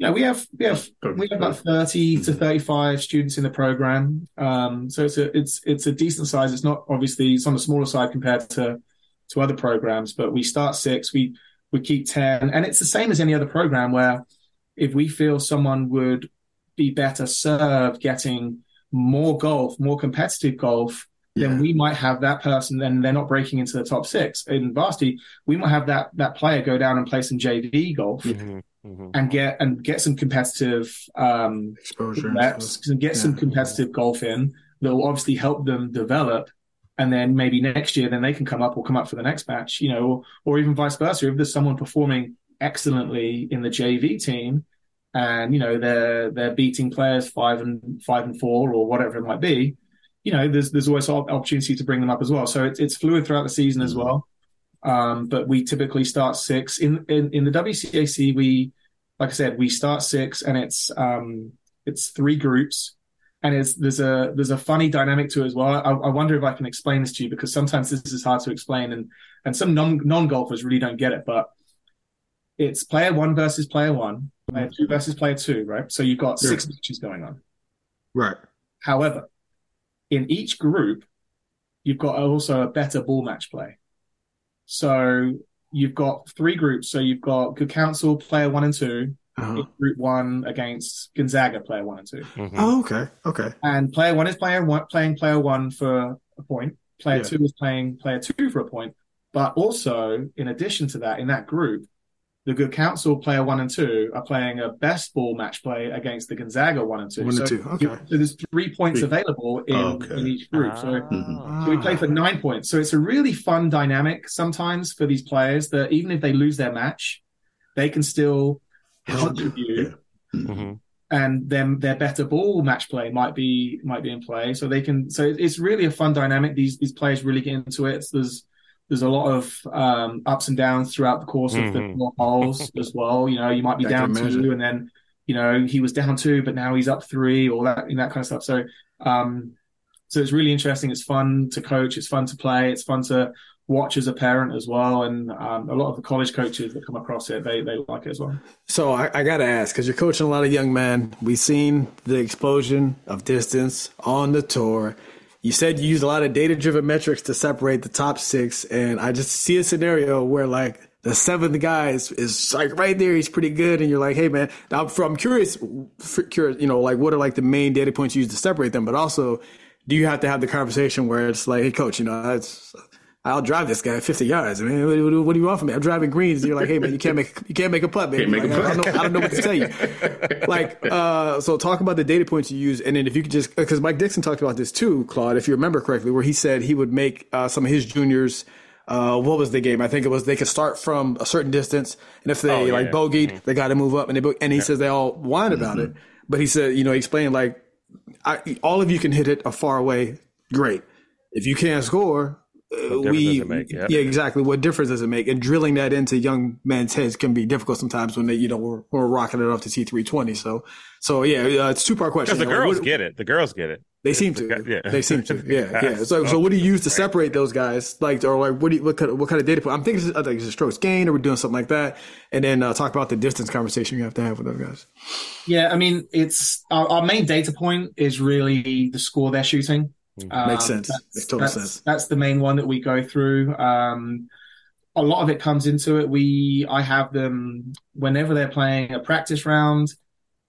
Great. yeah, we have we have we have about 30 to 35 students in the program. Um, so it's a it's it's a decent size. It's not obviously it's on the smaller side compared to to other programs, but we start six, we we keep 10 and it's the same as any other program where if we feel someone would be better served getting more golf, more competitive golf, Yeah. then we might have that person then they're not breaking into the top six. In varsity, we might have that that player go down and play some JV golf Mhm, mhm. and get and get some competitive um Exposure. and reps and get some competitive golf in that will obviously help them develop. And then maybe next year, then they can come up or come up for the next match, you know, or, or even vice versa. If there's someone performing excellently in the JV team and, you know, they're, they're beating players five and five and four or whatever it might be, you know, there's, there's always opportunity to bring them up as well. So it's, it's fluid throughout the season as Mhm. well. Um, but we typically start six in, in, in the WCAC. We, like I said, we start six and it's, um, it's three groups and it's there's a there's a funny dynamic to it as well. I, I wonder if I can explain this to you because sometimes this is hard to explain and and some non non golfers really don't get it. But it's player one versus player one, player two versus player two, right? So you've got six matches going on. Right. However, in each group, you've got also a better ball match play. So you've got three groups. So you've got Good Counsel player one and two, Uh-huh. in group one against Gonzaga player one and two. Mhm. Oh, okay. Okay. And player one is player one, playing player one for a point. Player Yeah. two is playing player two for a point. But also, in addition to that, in that group, the Good Counsel player one and two are playing a best ball match play against the Gonzaga one and two. One so, and two. Okay. so there's three points Three. available in, Okay. in each group. So, Ah. so we play for nine points. So it's a really fun dynamic sometimes for these players that even if they lose their match, they can still contribute Yeah. Mhm. Mhm. and then their better ball match play might be might be in play. So they can. So it's really a fun dynamic. These these players really get into it. There's there's a lot of um, ups and downs throughout the course of the Mhm. four holes as well. You know, you might be I down imagine. two, and then you know, he was down two, but now he's up three, or that that kind of stuff. So, um, so it's really interesting. It's fun to coach. It's fun to play. It's fun to watch as a parent as well. And um, a lot of the college coaches that come across it, they they like it as well. So I, I got to ask, because you're coaching a lot of young men. We've seen the explosion of distance on the tour. You said you use a lot of data driven metrics to separate the top six. And I just see a scenario where, like, the seventh guy is, is like right there. He's pretty good. And you're like, hey, man, I'm, curious, curious, you know, like, what are like the main data points you use to separate them? But also, do you have to have the conversation where it's like, hey, coach, you know, that's. I'll drive this guy 50 yards. I mean, what, what, do you want from me? I'm driving greens. And you're like, hey man, you can't make you can't make a putt, man. Like, a I, don't know, I don't know what to tell you. like, uh, so talk about the data points you use, and then if you could just because Mike Dixon talked about this too, Claude, if you remember correctly, where he said he would make uh, some of his juniors. Uh, what was the game? I think it was they could start from a certain distance, and if they Oh, yeah. like bogeyed, they got to move up, and they and he says they all whine about it, but he said, you know, he explained like I, all of you can hit it a far away, great. If you can't score, uh, difference we does it make? Yep. yeah exactly what difference does it make? And drilling that into young men's heads can be difficult sometimes when they you know we're, we're rocking it off to T three twenty. So so yeah, uh, it's two part question. Because the Like, girls what- get it. The girls get it. they seem to. Yeah. They seem to. Yeah, yeah. So, so what do you use to separate those guys? Like, or like, what do you, what kind of, what kind of data point? I'm thinking, I think it's a strokes gain, or we're doing something like that, and then uh, talk about the distance conversation you have to have with those guys. Yeah, I mean, it's our, our main data point is really the score they're shooting. Um, Makes sense. That's, total that's, sense. That's the main one that we go through. Um, a lot of it comes into it. We, I have them whenever they're playing a practice round,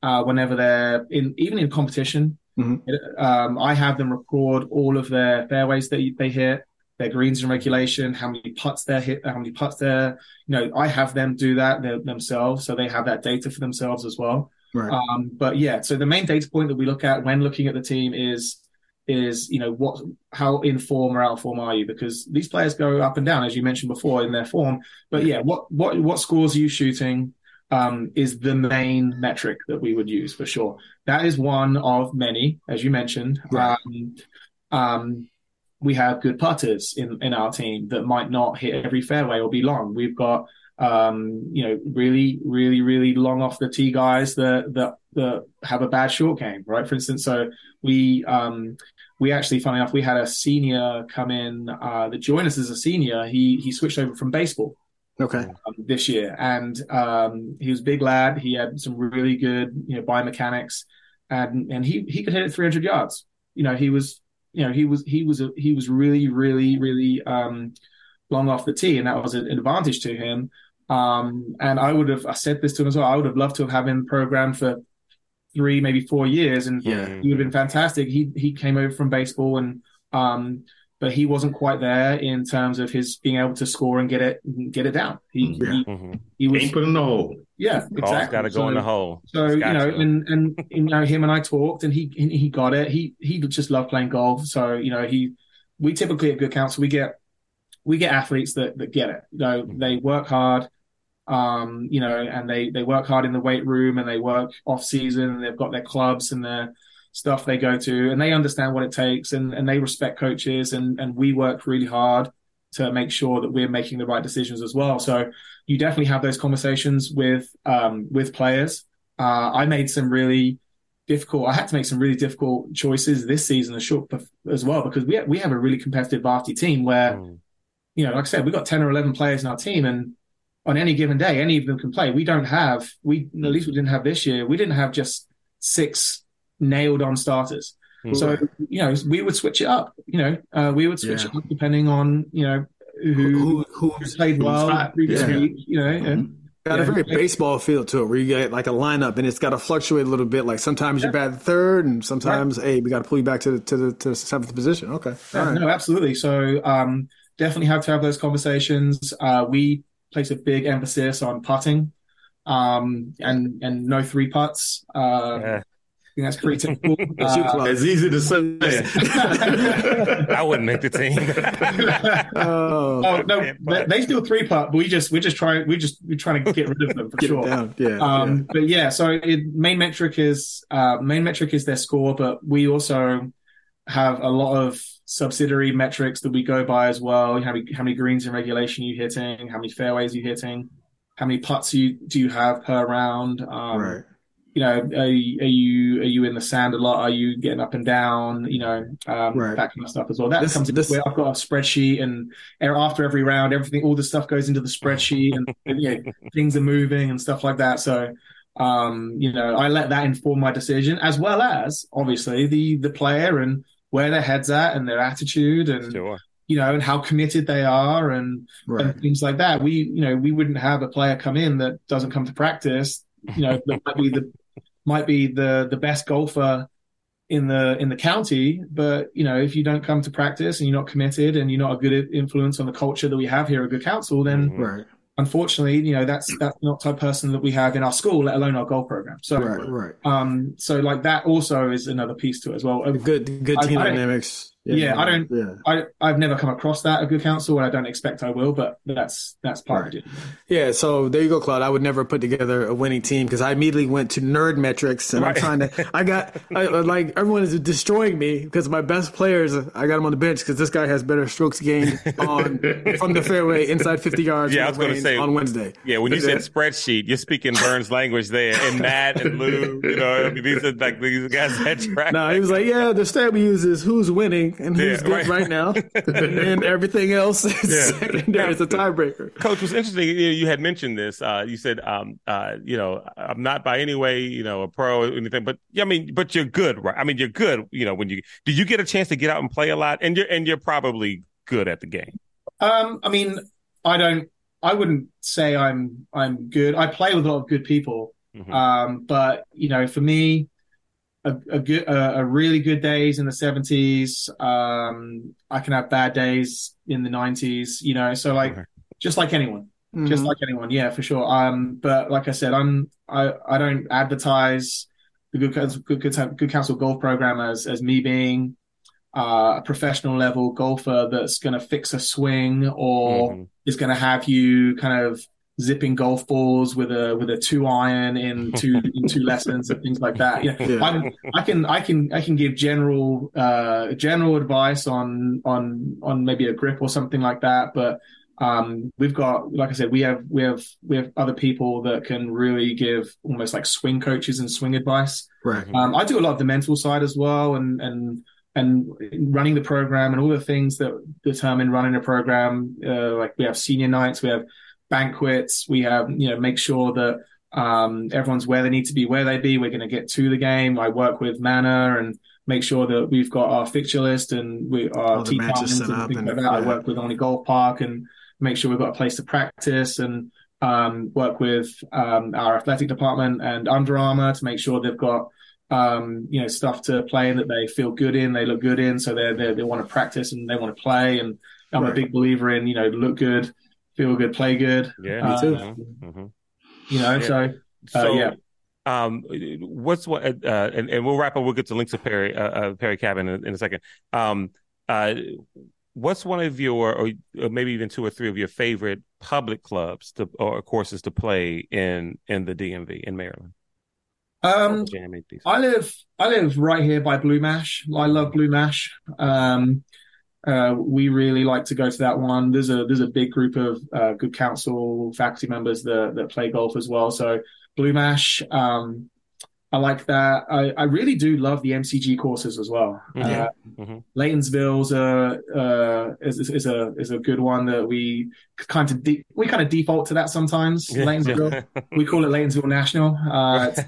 uh, whenever they're in, even in competition. Mhm. Um, I have them record all of their fairways that they hit, their greens in regulation, how many putts they hit, how many putts they're. You know, I have them do that themselves, so they have that data for themselves as well. Right. Um, but yeah, so the main data point that we look at when looking at the team is is you know what how in form or out of form are you because these players go up and down as you mentioned before in their form. But yeah, what what what scores are you shooting um, is the main metric that we would use for sure. That is one of many, as you mentioned. Right. Um, um, we have good putters in, in our team that might not hit every fairway or be long. We've got um, you know, really, really, really long off the tee guys that that that have a bad short game, right? For instance, so we um we actually, funny enough, we had a senior come in uh, that joined us as a senior. He he switched over from baseball Okay. um, this year, and um, he was a big lad. He had some really good, you know, biomechanics, and and he he could hit it 300 yards. You know, he was, you know, he was he was a, he was really really really um, long off the tee, and that was an advantage to him. Um, and I would have I said this to him as well. I would have loved to have had him programmed for three, maybe four years, and Yeah. he would have been fantastic. He he came over from baseball and um but he wasn't quite there in terms of his being able to score and get it get it down. He Yeah. he, Mm-hmm. he was Ain't put in the hole. yeah, Ball's exactly. got to go so, in the hole. So It's you know, to. and and you know, him and I talked, and he he he got it. He he just loved playing golf. So you know, he we typically at Good Counsel we get we get athletes that that get it. You know, they work hard. Um, you know, and they they work hard in the weight room, and they work off season, and they've got their clubs and their stuff they go to, and they understand what it takes, and and they respect coaches, and and we work really hard to make sure that we're making the right decisions as well. So you definitely have those conversations with um, with players. Uh, I made some really difficult. I had to make some really difficult choices this season as short as well because we we have a really competitive varsity team where Mm. you know, like I said, we've got ten or eleven players in our team, and on any given day, any of them can play. We don't have we at least we didn't have this year. We didn't have just six nailed on starters. Mm. So you know, we would switch it up. You know, uh, we would switch Yeah. it up depending on you know who, Who, who who's played well previous Yeah. week. You know, and- got a very baseball feel to it, where you get like a lineup and it's got to fluctuate a little bit. Like sometimes you're bad third, and sometimes hey, we got to pull you back to the to the, to the seventh position. Okay, Yeah, all right. No, absolutely. So um, definitely have to have those conversations. Uh, we place a big emphasis on putting um, and and no three putts. Uh, Yeah. I think that's pretty typical. That's you, Uh, It's easy to say. I wouldn't make the team. Oh, oh no, they, they still three putt, but we just we just try we just we're trying to get rid of them for sure. it down. Yeah. Um, but yeah, so it, main metric is uh, main metric is their score, but we also have a lot of subsidiary metrics that we go by as well. How many how many greens in regulation you hitting? How many fairways you hitting? How many putts you do you have per round? Um, right. you know, are, you- are you are you in the sand a lot? Are you getting up and down? You know, um, Right. that kind of stuff as well. That This- comes this- where I've got a spreadsheet, and after every round, everything, all the stuff goes into the spreadsheet, and, and you know, things are moving and stuff like that. So, um, you know, I let that inform my decision, as well as obviously the the player and where their heads at and their attitude and Sure. you know and how committed they are and Right. and things like that. We, you know, we wouldn't have a player come in that doesn't come to practice. You know, that might be the might be the the best golfer in the in the county, but you know, if you don't come to practice and you're not committed and you're not a good influence on the culture that we have here at Good Counsel, then Mhm. Unfortunately, you know, that's that's not the type of person that we have in our school, let alone our golf program. So, Right. Right. um, so like that also is another piece to it as well. Good. Good team I dynamics. Yeah, I don't- Yeah. I I've never come across that at Good Counsel, and I don't expect I will, but that's that's part of it. Yeah, so there you go, Claude. I would never put together a winning team because I immediately went to nerd metrics and Right. I'm trying to. I got I, like everyone is destroying me because my best players. I got them on the bench because this guy has better strokes gained on from the fairway inside 50 yards. Yeah, I was gonna say- on Wednesday. Yeah, when you said spreadsheet, you're speaking Burns language there, and Matt and Lou. You know, I mean, these are like these guys that track. No, he was like, yeah, the stat we use is who's winning and who's Yeah, good right. right, now, and then everything else is Yeah. secondary. It's a tiebreaker. Coach, was interesting. You, you had mentioned this. Uh, you said, um, uh, you know, I'm not by any way, you know, a pro or anything, but yeah, I mean, but you're good, right? I mean, you're good. You know, when you do, you get a chance to get out and play a lot, and you're and you're probably good at the game. Um, I mean, I don't. I wouldn't say I'm I'm good. I play with a lot of good people, Mhm. um, but you know, for me, a, a good, a, a really good days in the seventies. Um, I can have bad days in the nineties. You know, so like Okay. just like anyone, just Mhm. like anyone. Yeah, for sure. Um, but like I said, I'm I I don't advertise the good Counsel- good good, good counsel golf program as as me being uh, a professional level golfer that's going to fix a swing or Mhm. is going to have you kind of zipping golf balls with a with a two iron in two in two lessons and things like that. Yeah, Yeah. I'm, I can I can I can give general uh, general advice on on on maybe a grip or something like that, but um, we've got like I said we have we have we have other people that can really give almost like swing coaches and swing advice. Right. Um, I do a lot of the mental side as well, and and and running the program and all the things that determine running a program. Uh, like we have senior nights, we have banquets, we have you know make sure that um, everyone's where they need to be, where they be. We're going to get to the game. I work with Manor and make sure that we've got our fixture list and we our team the tee matches times set and things and- like that. I work with Olney Golf Park and make sure we've got a place to practice and um, work with um, our athletic department and Under Armour to make sure they've got um, you know stuff to play in that they feel good in, they look good in, so they they they want to practice and they want to play. And I'm a big believer in you know look good, feel good, play good. Yeah, Me too. Mhm. Mhm. You know, Yeah. so uh, So, yeah. um, what's what? Uh, and, and we'll wrap up. We'll get to links to Perry, uh, uh, Perry Cabin in, in a second. Um, uh, what's one of your, or, or maybe even two or three of your favorite public clubs to, or courses to play in in the DMV in Maryland? Um, Virginia, maybe, DC. I live I live right here by Blue Mash. I love Blue Mash. Um, uh, we really like to go to that one. There's a there's a big group of uh, Good Counsel faculty members that that play golf as well. So Blue Mash, um, I like that. I, I really do love the MCG courses as well. Yeah. Uh, Mhm. Laytonsville's a uh, is, is a is a good one that we kind of de- we kind of default to that sometimes. Yeah. Laytonsville, we call it Laytonsville National. Uh, it's,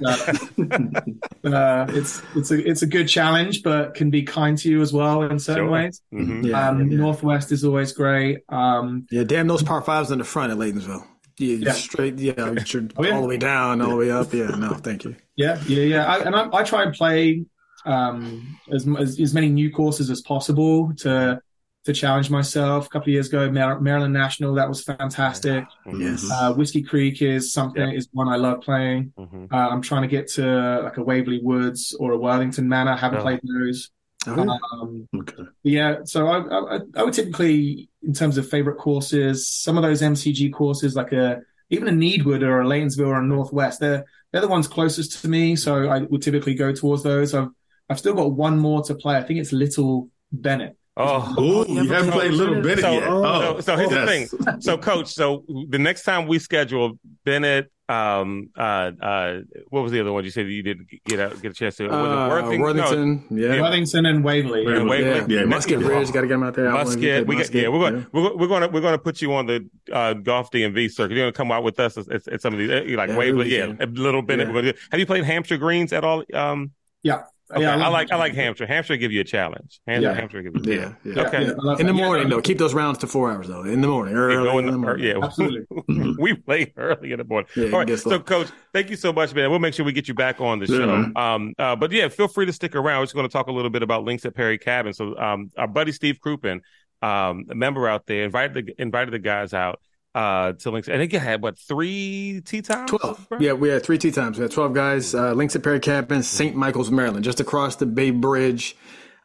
uh, uh, it's it's a it's a good challenge, but can be kind to you as well in certain Sure. ways. Mhm. Yeah, um, yeah. Northwest is always great. Um, Yeah, damn those par fives in the front at Laytonsville. Yeah, Yeah. straight. Yeah, Oh, yeah. all the way down, all the way up. Yeah, no, thank you. yeah, yeah, yeah. I, and I, I try and play um, as, as as many new courses as possible to to challenge myself. A couple of years ago, Maryland National, that was fantastic. Yes. Uh, Whiskey Creek is something Yeah. is one I love playing. Mhm. Uh, I'm trying to get to like a Waverly Woods or a Worthington Manor. Haven't Oh. played those. Okay. Um, Okay. yeah, so I, I I would typically, in terms of favorite courses, some of those MCG courses, like a even a Needwood or a Laytonsville or a Northwest, they're they're the ones closest to me. So I would typically go towards those. I've I've still got one more to play. I think it's Little Bennett. Oh, Ooh, you haven't played Little Bennett So- yet. Oh, so here's the yes. so coach, so the next time we schedule Bennett, um, uh, uh, what was the other one you said you didn't get out, get a chance to? was it Uh, Worthing? Worthington, yeah. Yeah. Worthington and Waverly. No, Waverly. Yeah, Yeah, Musket Musket. Ridge, got to get them out there. I No, wanna Musket. We got, Musket, yeah, we're going, we're, we're going to, we're going to put you on the uh, golf DMV circuit. You're going to come out with us at, at, at some of these, uh, like Yeah, Waverly, we yeah, a little bit. Yeah. We're gonna do- Have you played Hampshire Greens at all? Um, Yeah. Okay. Yeah, I love like, I Hampshire. like Hampshire. Hampshire give you a challenge. Hampshire, Yeah. Hampshire give you. Yeah, yeah. Okay. Yeah, In the that. Yeah, morning, though. Keep those rounds to four hours, though. In the morning, Yeah, early go in in the the- morning. yeah, Absolutely. we play early in the morning. Yeah, All right. So, slow. Coach, thank you so much, man. We'll make sure we get you back on the Yeah, show. man. Um, uh, but yeah, feel free to stick around. We're just going to talk a little bit about links at Perry Cabin. So, um, our buddy Steve Crouppen, um, a member out there, invited the invited the guys out uh to links, and again had what three tee times? 12. bro? Yeah, we had three tee times. We had 12 guys. Uh, links at Perry Cabin, St. Michael's, Maryland, just across the Bay Bridge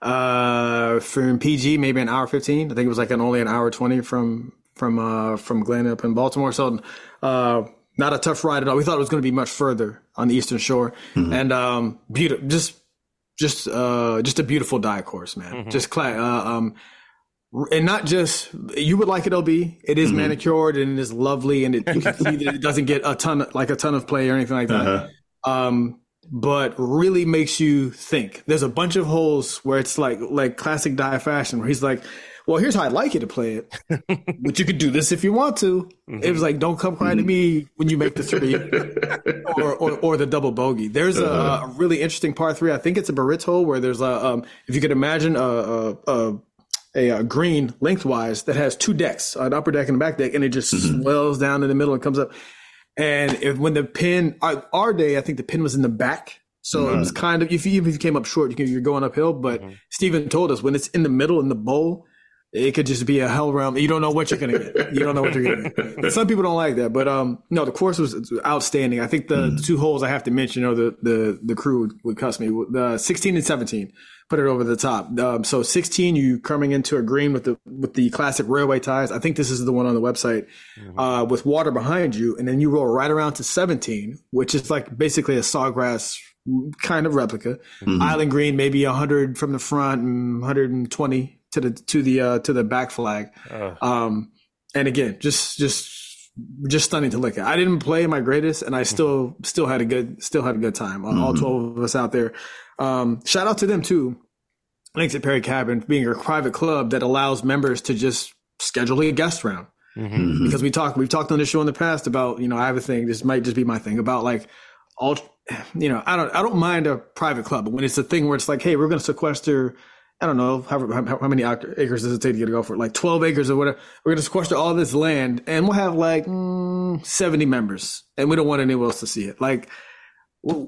uh, from PG, maybe an hour 15. I think it was like an only an hour 20 from from uh, from Glen up in Baltimore. So uh, not a tough ride at all. We thought it was going to be much further on the Eastern Shore. And um, beautiful, just just uh, just a beautiful Dye course, man. Just cla- uh, um, and not just you would like it LB. It is manicured and it is lovely, and it, you can see that it doesn't get a ton like a ton of play or anything like that. Uh-huh. Um, but really makes you think. There's a bunch of holes where it's like like classic Dye fashion, where he's like, "Well, here's how I'd like you to play it, but you could do this if you want to." It was like, "Don't come crying to me when you make the three or, or or the double bogey." There's a, a really interesting par three. I think it's a Biarritz hole where there's a um, if you could imagine a, a, a a, uh green lengthwise that has two decks, an upper deck and a back deck, and it just swells down in the middle and comes up. And if, when the pin, our, our day, I think the pin was in the back. So it was kind of, if you, even if you came up short, you can, you're going uphill. But Steven told us when it's in the middle in the bowl, it could just be a hell realm. You don't know what you're going to get. You don't know what you're going to get. Some people don't like that. But um, no, the course was outstanding. I think the, the two holes I have to mention, or the, the, the crew would, would cuss me, the 16 and 17 put it over the top. Um, so 16, you coming into a green with the with the classic railway ties. I think this is the one on the website uh, with water behind you, and then you roll right around to 17, which is like basically a sawgrass kind of replica. Island green, maybe 100 from the front and 120 to the to the uh, to the back flag. Um, and again, just just just stunning to look at. I didn't play my greatest, and I still still had a good still had a good time. All- All twelve of us out there. Um, shout out to them too. Links at Perry Cabin being a private club that allows members to just schedule a guest round. mhm. Because we talked, we've talked on the show in the past about, you know, I have a thing. This might just be my thing about like all, you know, I don't, I don't mind a private club, but when it's a thing where it's like, hey, we're going to sequester, I don't know, how, how, how many acres does it take to get a golf for? Like 12 acres or whatever. We're going to sequester all this land and we'll have like mm, 70 members and we don't want anyone else to see it. Like, well,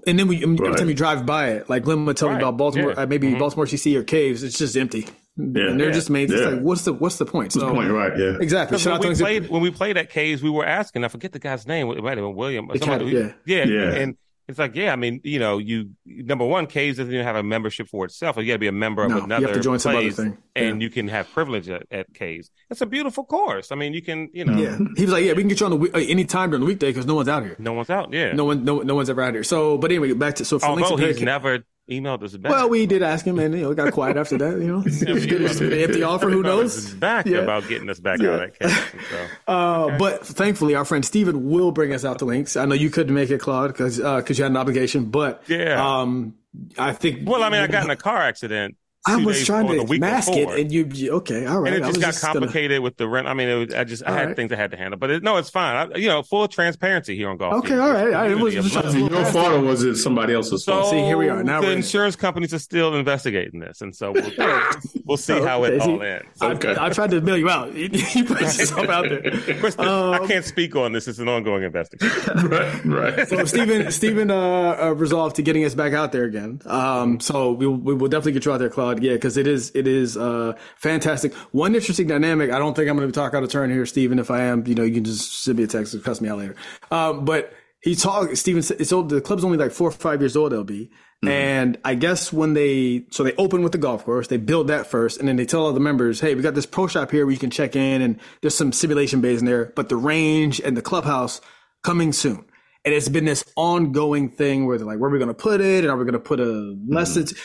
and then we, every Right. time you drive by it, like Glenn would tell Right. me about Baltimore, Yeah. uh, maybe Mhm. Baltimore CC or caves, it's just empty. Yeah. and they're Yeah. just made, it's Yeah. like, what's the, what's the point? What's the point, right? Yeah. Exactly. Because Shout out when we played when we played at Caves, we were asking. I forget the guy's name. It might have been William. Or The somebody. cat, yeah, Yeah. And it's like, yeah, I mean, you know, you number one, Caves doesn't even have a membership for itself. You got to be a member of No, you another have to join some other thing. and you can have privilege at, at Caves. It's a beautiful course. I mean, you can, you know, Yeah, he was like, "Yeah, we can get you on the week, uh, any time during the weekday because no one's out here. no one's out. Yeah. No one, no, no one's ever out here." So, but anyway, back to so Although he's never emailed us back. well, we did ask him, and you know, it got quiet after that. You know, it's good. It's an empty offer. Who knows? Back Yeah. about getting us back out at Caves. and So. Uh, But thankfully, our friend Steven will bring us out the links. I know you couldn't make it, Claude, because because you had an obligation. But Yeah. um, I think. Well, I mean, I got in a car accident. I was days trying to mask before. it, and you, you okay? All right, and it I just was got gonna- complicated with the rent. I mean, it was, I just I had right. things I had to handle, but it, no, it's fine. I, you know, full transparency here on golf. Okay, Geek. all right. I It's was really just trying to- Your fault or was it somebody else's So fault? See, here we are. Now the we're in. insurance companies are still investigating this, and so we'll, we'll see Oh, how it okay. See, all ends. I, Okay. I tried to bail you out. You put yourself out there. Course, Um, I can't speak on this. It's an ongoing investigation. right, right. So Stephen, Stephen, uh, uh, resolved to getting us back out there again. Um, so we we will definitely get you out there, Claude. Yeah, because it is it is uh fantastic. One interesting dynamic. I don't think I'm going to talk out of turn here, Stephen. If I am, you know, you can just send me a text and cuss me out later. Um, but he talked. Stephen, it's old. The club's only like four or five years old. LB. And I guess when they so they open with the golf course, they build that first, and then they tell all the members, "Hey, we got this pro shop here where you can check in, and there's some simulation bays in there, but the range and the clubhouse coming soon." And it's been this ongoing thing where they're like, where are we going to put it? And are we going to put a lessons? Uh,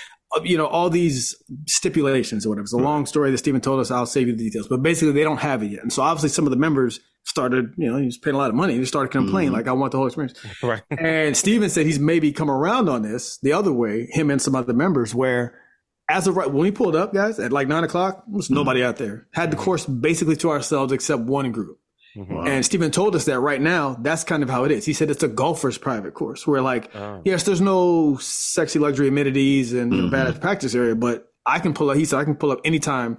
You know, all these stipulations or whatever. It's a long story that Stephen told us. I'll save you the details. But basically, they don't have it yet. And so obviously, some of the members started, you know, he was paying a lot of money. He started complaining, Mhm. like, I want the whole experience. Right. And Steven said he's maybe come around on this the other way, him and some other members, where as of right when we pulled up, guys, at like nine o'clock, there was nobody out there. Had the course basically to ourselves except one group. Mhm. And Stephen told us that right now, that's kind of how it is. He said it's a golfer's private course where like, Oh. yes, there's no sexy luxury amenities and you know, bad practice area, but I can pull up, he said, I can pull up anytime,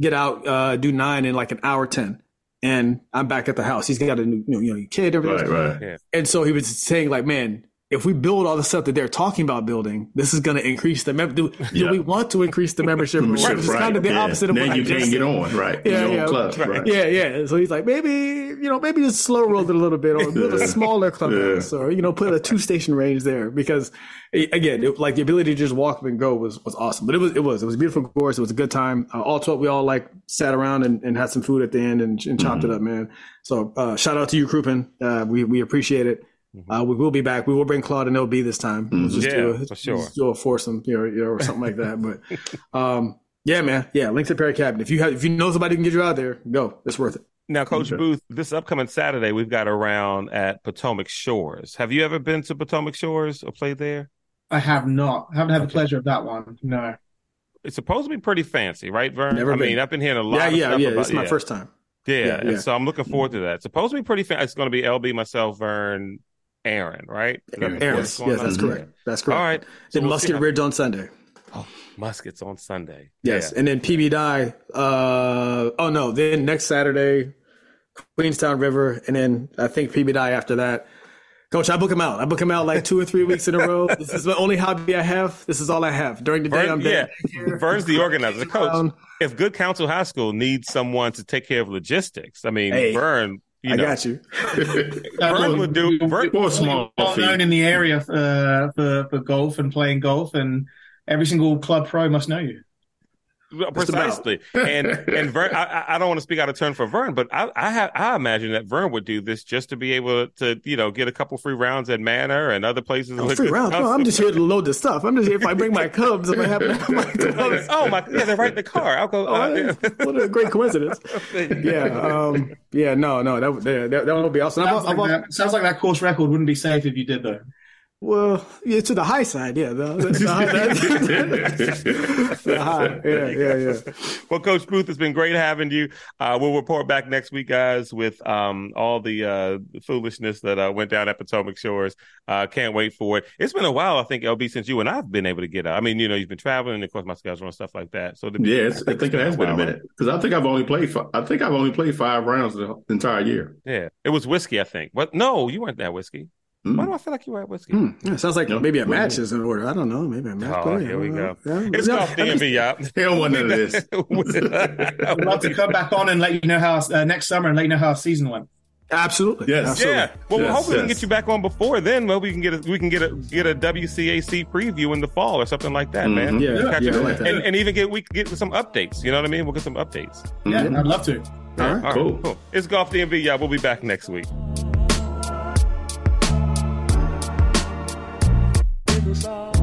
get out, uh, do nine in like an hour 10 and I'm back at the house. He's got a new, you know, you know kid, everything. Right, right. And so he was saying, like, man, if we build all the stuff that they're talking about building, this is going to increase the mem- do, do Yeah. we want to increase the membership? Membership, Right. It's right. kind of the yeah. opposite of then what you can't get on, right? Yeah, yeah. club, right. Yeah, yeah. So he's like, maybe you know, maybe just slow roll it a little bit, or build a smaller clubhouse, or you know, put a two station range there because again, it, like the ability to just walk up and go was was awesome. But it was it was it was a beautiful course. It was a good time. Uh, all twelve, we all like sat around and, and had some food at the end and, and chopped Mm-hmm. it up, man. So uh, shout out to you, Crouppen. Uh, we we appreciate it. Uh, we will be back. We will bring Claude and LB this time. We'll just Mm-hmm. Yeah, do a, for sure. just do a foursome, you know, you know, or something like that. But um, yeah, man, yeah. Links at Perry Cabin. If you have, if you know somebody who can get you out there, go. It's worth it. Now, Coach Okay. Booth, this upcoming Saturday, we've got a round at Potomac Shores. Have you ever been to Potomac Shores or played there? I have not. I haven't had the pleasure of that one. No. It's supposed to be pretty fancy, right, Vern? Never I mean. I've been hearing a lot Yeah, of yeah, stuff yeah. about It's my yeah. first time. Yeah, Yeah, and so I'm looking forward to that. It's supposed to be pretty fancy. It's going to be LB, myself, Vern, Aaron, right? Aaron, Aaron, what's yes, that's correct. That's correct. All right. So Then we'll Musket Ridge on Sunday. Oh, Muskets on Sunday. Yes, Yeah. and then PB Dye. Uh, oh no, then next Saturday, Queenstown River, and then I think PB Dye after that. Coach, I book him out. I book him out like two or three weeks in a row. This is the only hobby I have. This is all I have during the day. I'm yeah, there. Vern's the organizer. Coach, Um, if Good Counsel High School needs someone to take care of logistics, I mean, Hey, Vern, you I know, got you. Vern would do. Vern, Or small well known in the area uh, for for golf and playing golf, and every single club pro must know you. Well, Just about. precisely. and and Vern, I, I- I don't want to speak out of turn for Vern, but I I, have, I imagine that Vern would do this just to be able to you know get a couple free rounds at Manor and other places. Oh, free rounds. No. I'm just here to load the stuff. I'm just here. If I bring my Cubs, if I have my Cubs. oh my, yeah, they're right in the car. I'll go. Oh, uh, what a great coincidence. Yeah. Um, yeah. No. No. That would that, that, that would be awesome. I've, like, I've, that, sounds like that course record wouldn't be safe if you did though. Well, yeah, to the high side. Yeah. The, the, the high, the high. Yeah. Yeah. Yeah. Well, Coach Booth, it's been great having you. Uh, we'll report back next week, guys, with um, all the uh, foolishness that uh, went down at Potomac Shores. Uh, can't wait for it. It's been a while, I think, LB, since you and I've been able to get out. I mean, you know, you've been traveling, and of course, my schedule and stuff like that. So, to be- Yeah, it's, I think it has been a while, minute because I think I've only played. Fi- I think I've only played five rounds the entire year. Yeah, it was whiskey, I think. What? No, you weren't that whiskey. Mm. Why do I feel like you were at whiskey? Hmm. Yeah, sounds like No. maybe a match is in order. I don't know. Maybe a match. Oh, here we go. Yeah. It's Yeah. golf DMV, y'all. He don't want none of this. I'd love to come back on and let you know how uh, next summer and let you know how our season went. Absolutely. Yes. Absolutely. Yeah. Well, Yes, hopefully we can get you back on before then. Maybe we can get a, we can get a get a WCAC preview in the fall or something like that, man. Mhm. Yeah. Catch Yeah. like that. and, and even get we can get some updates. You know what I mean? We'll get some updates. Yeah, Mhm. I'd love to. All right. All right, Cool. cool. It's golf DMV, y'all. We'll be back next week. goodbye.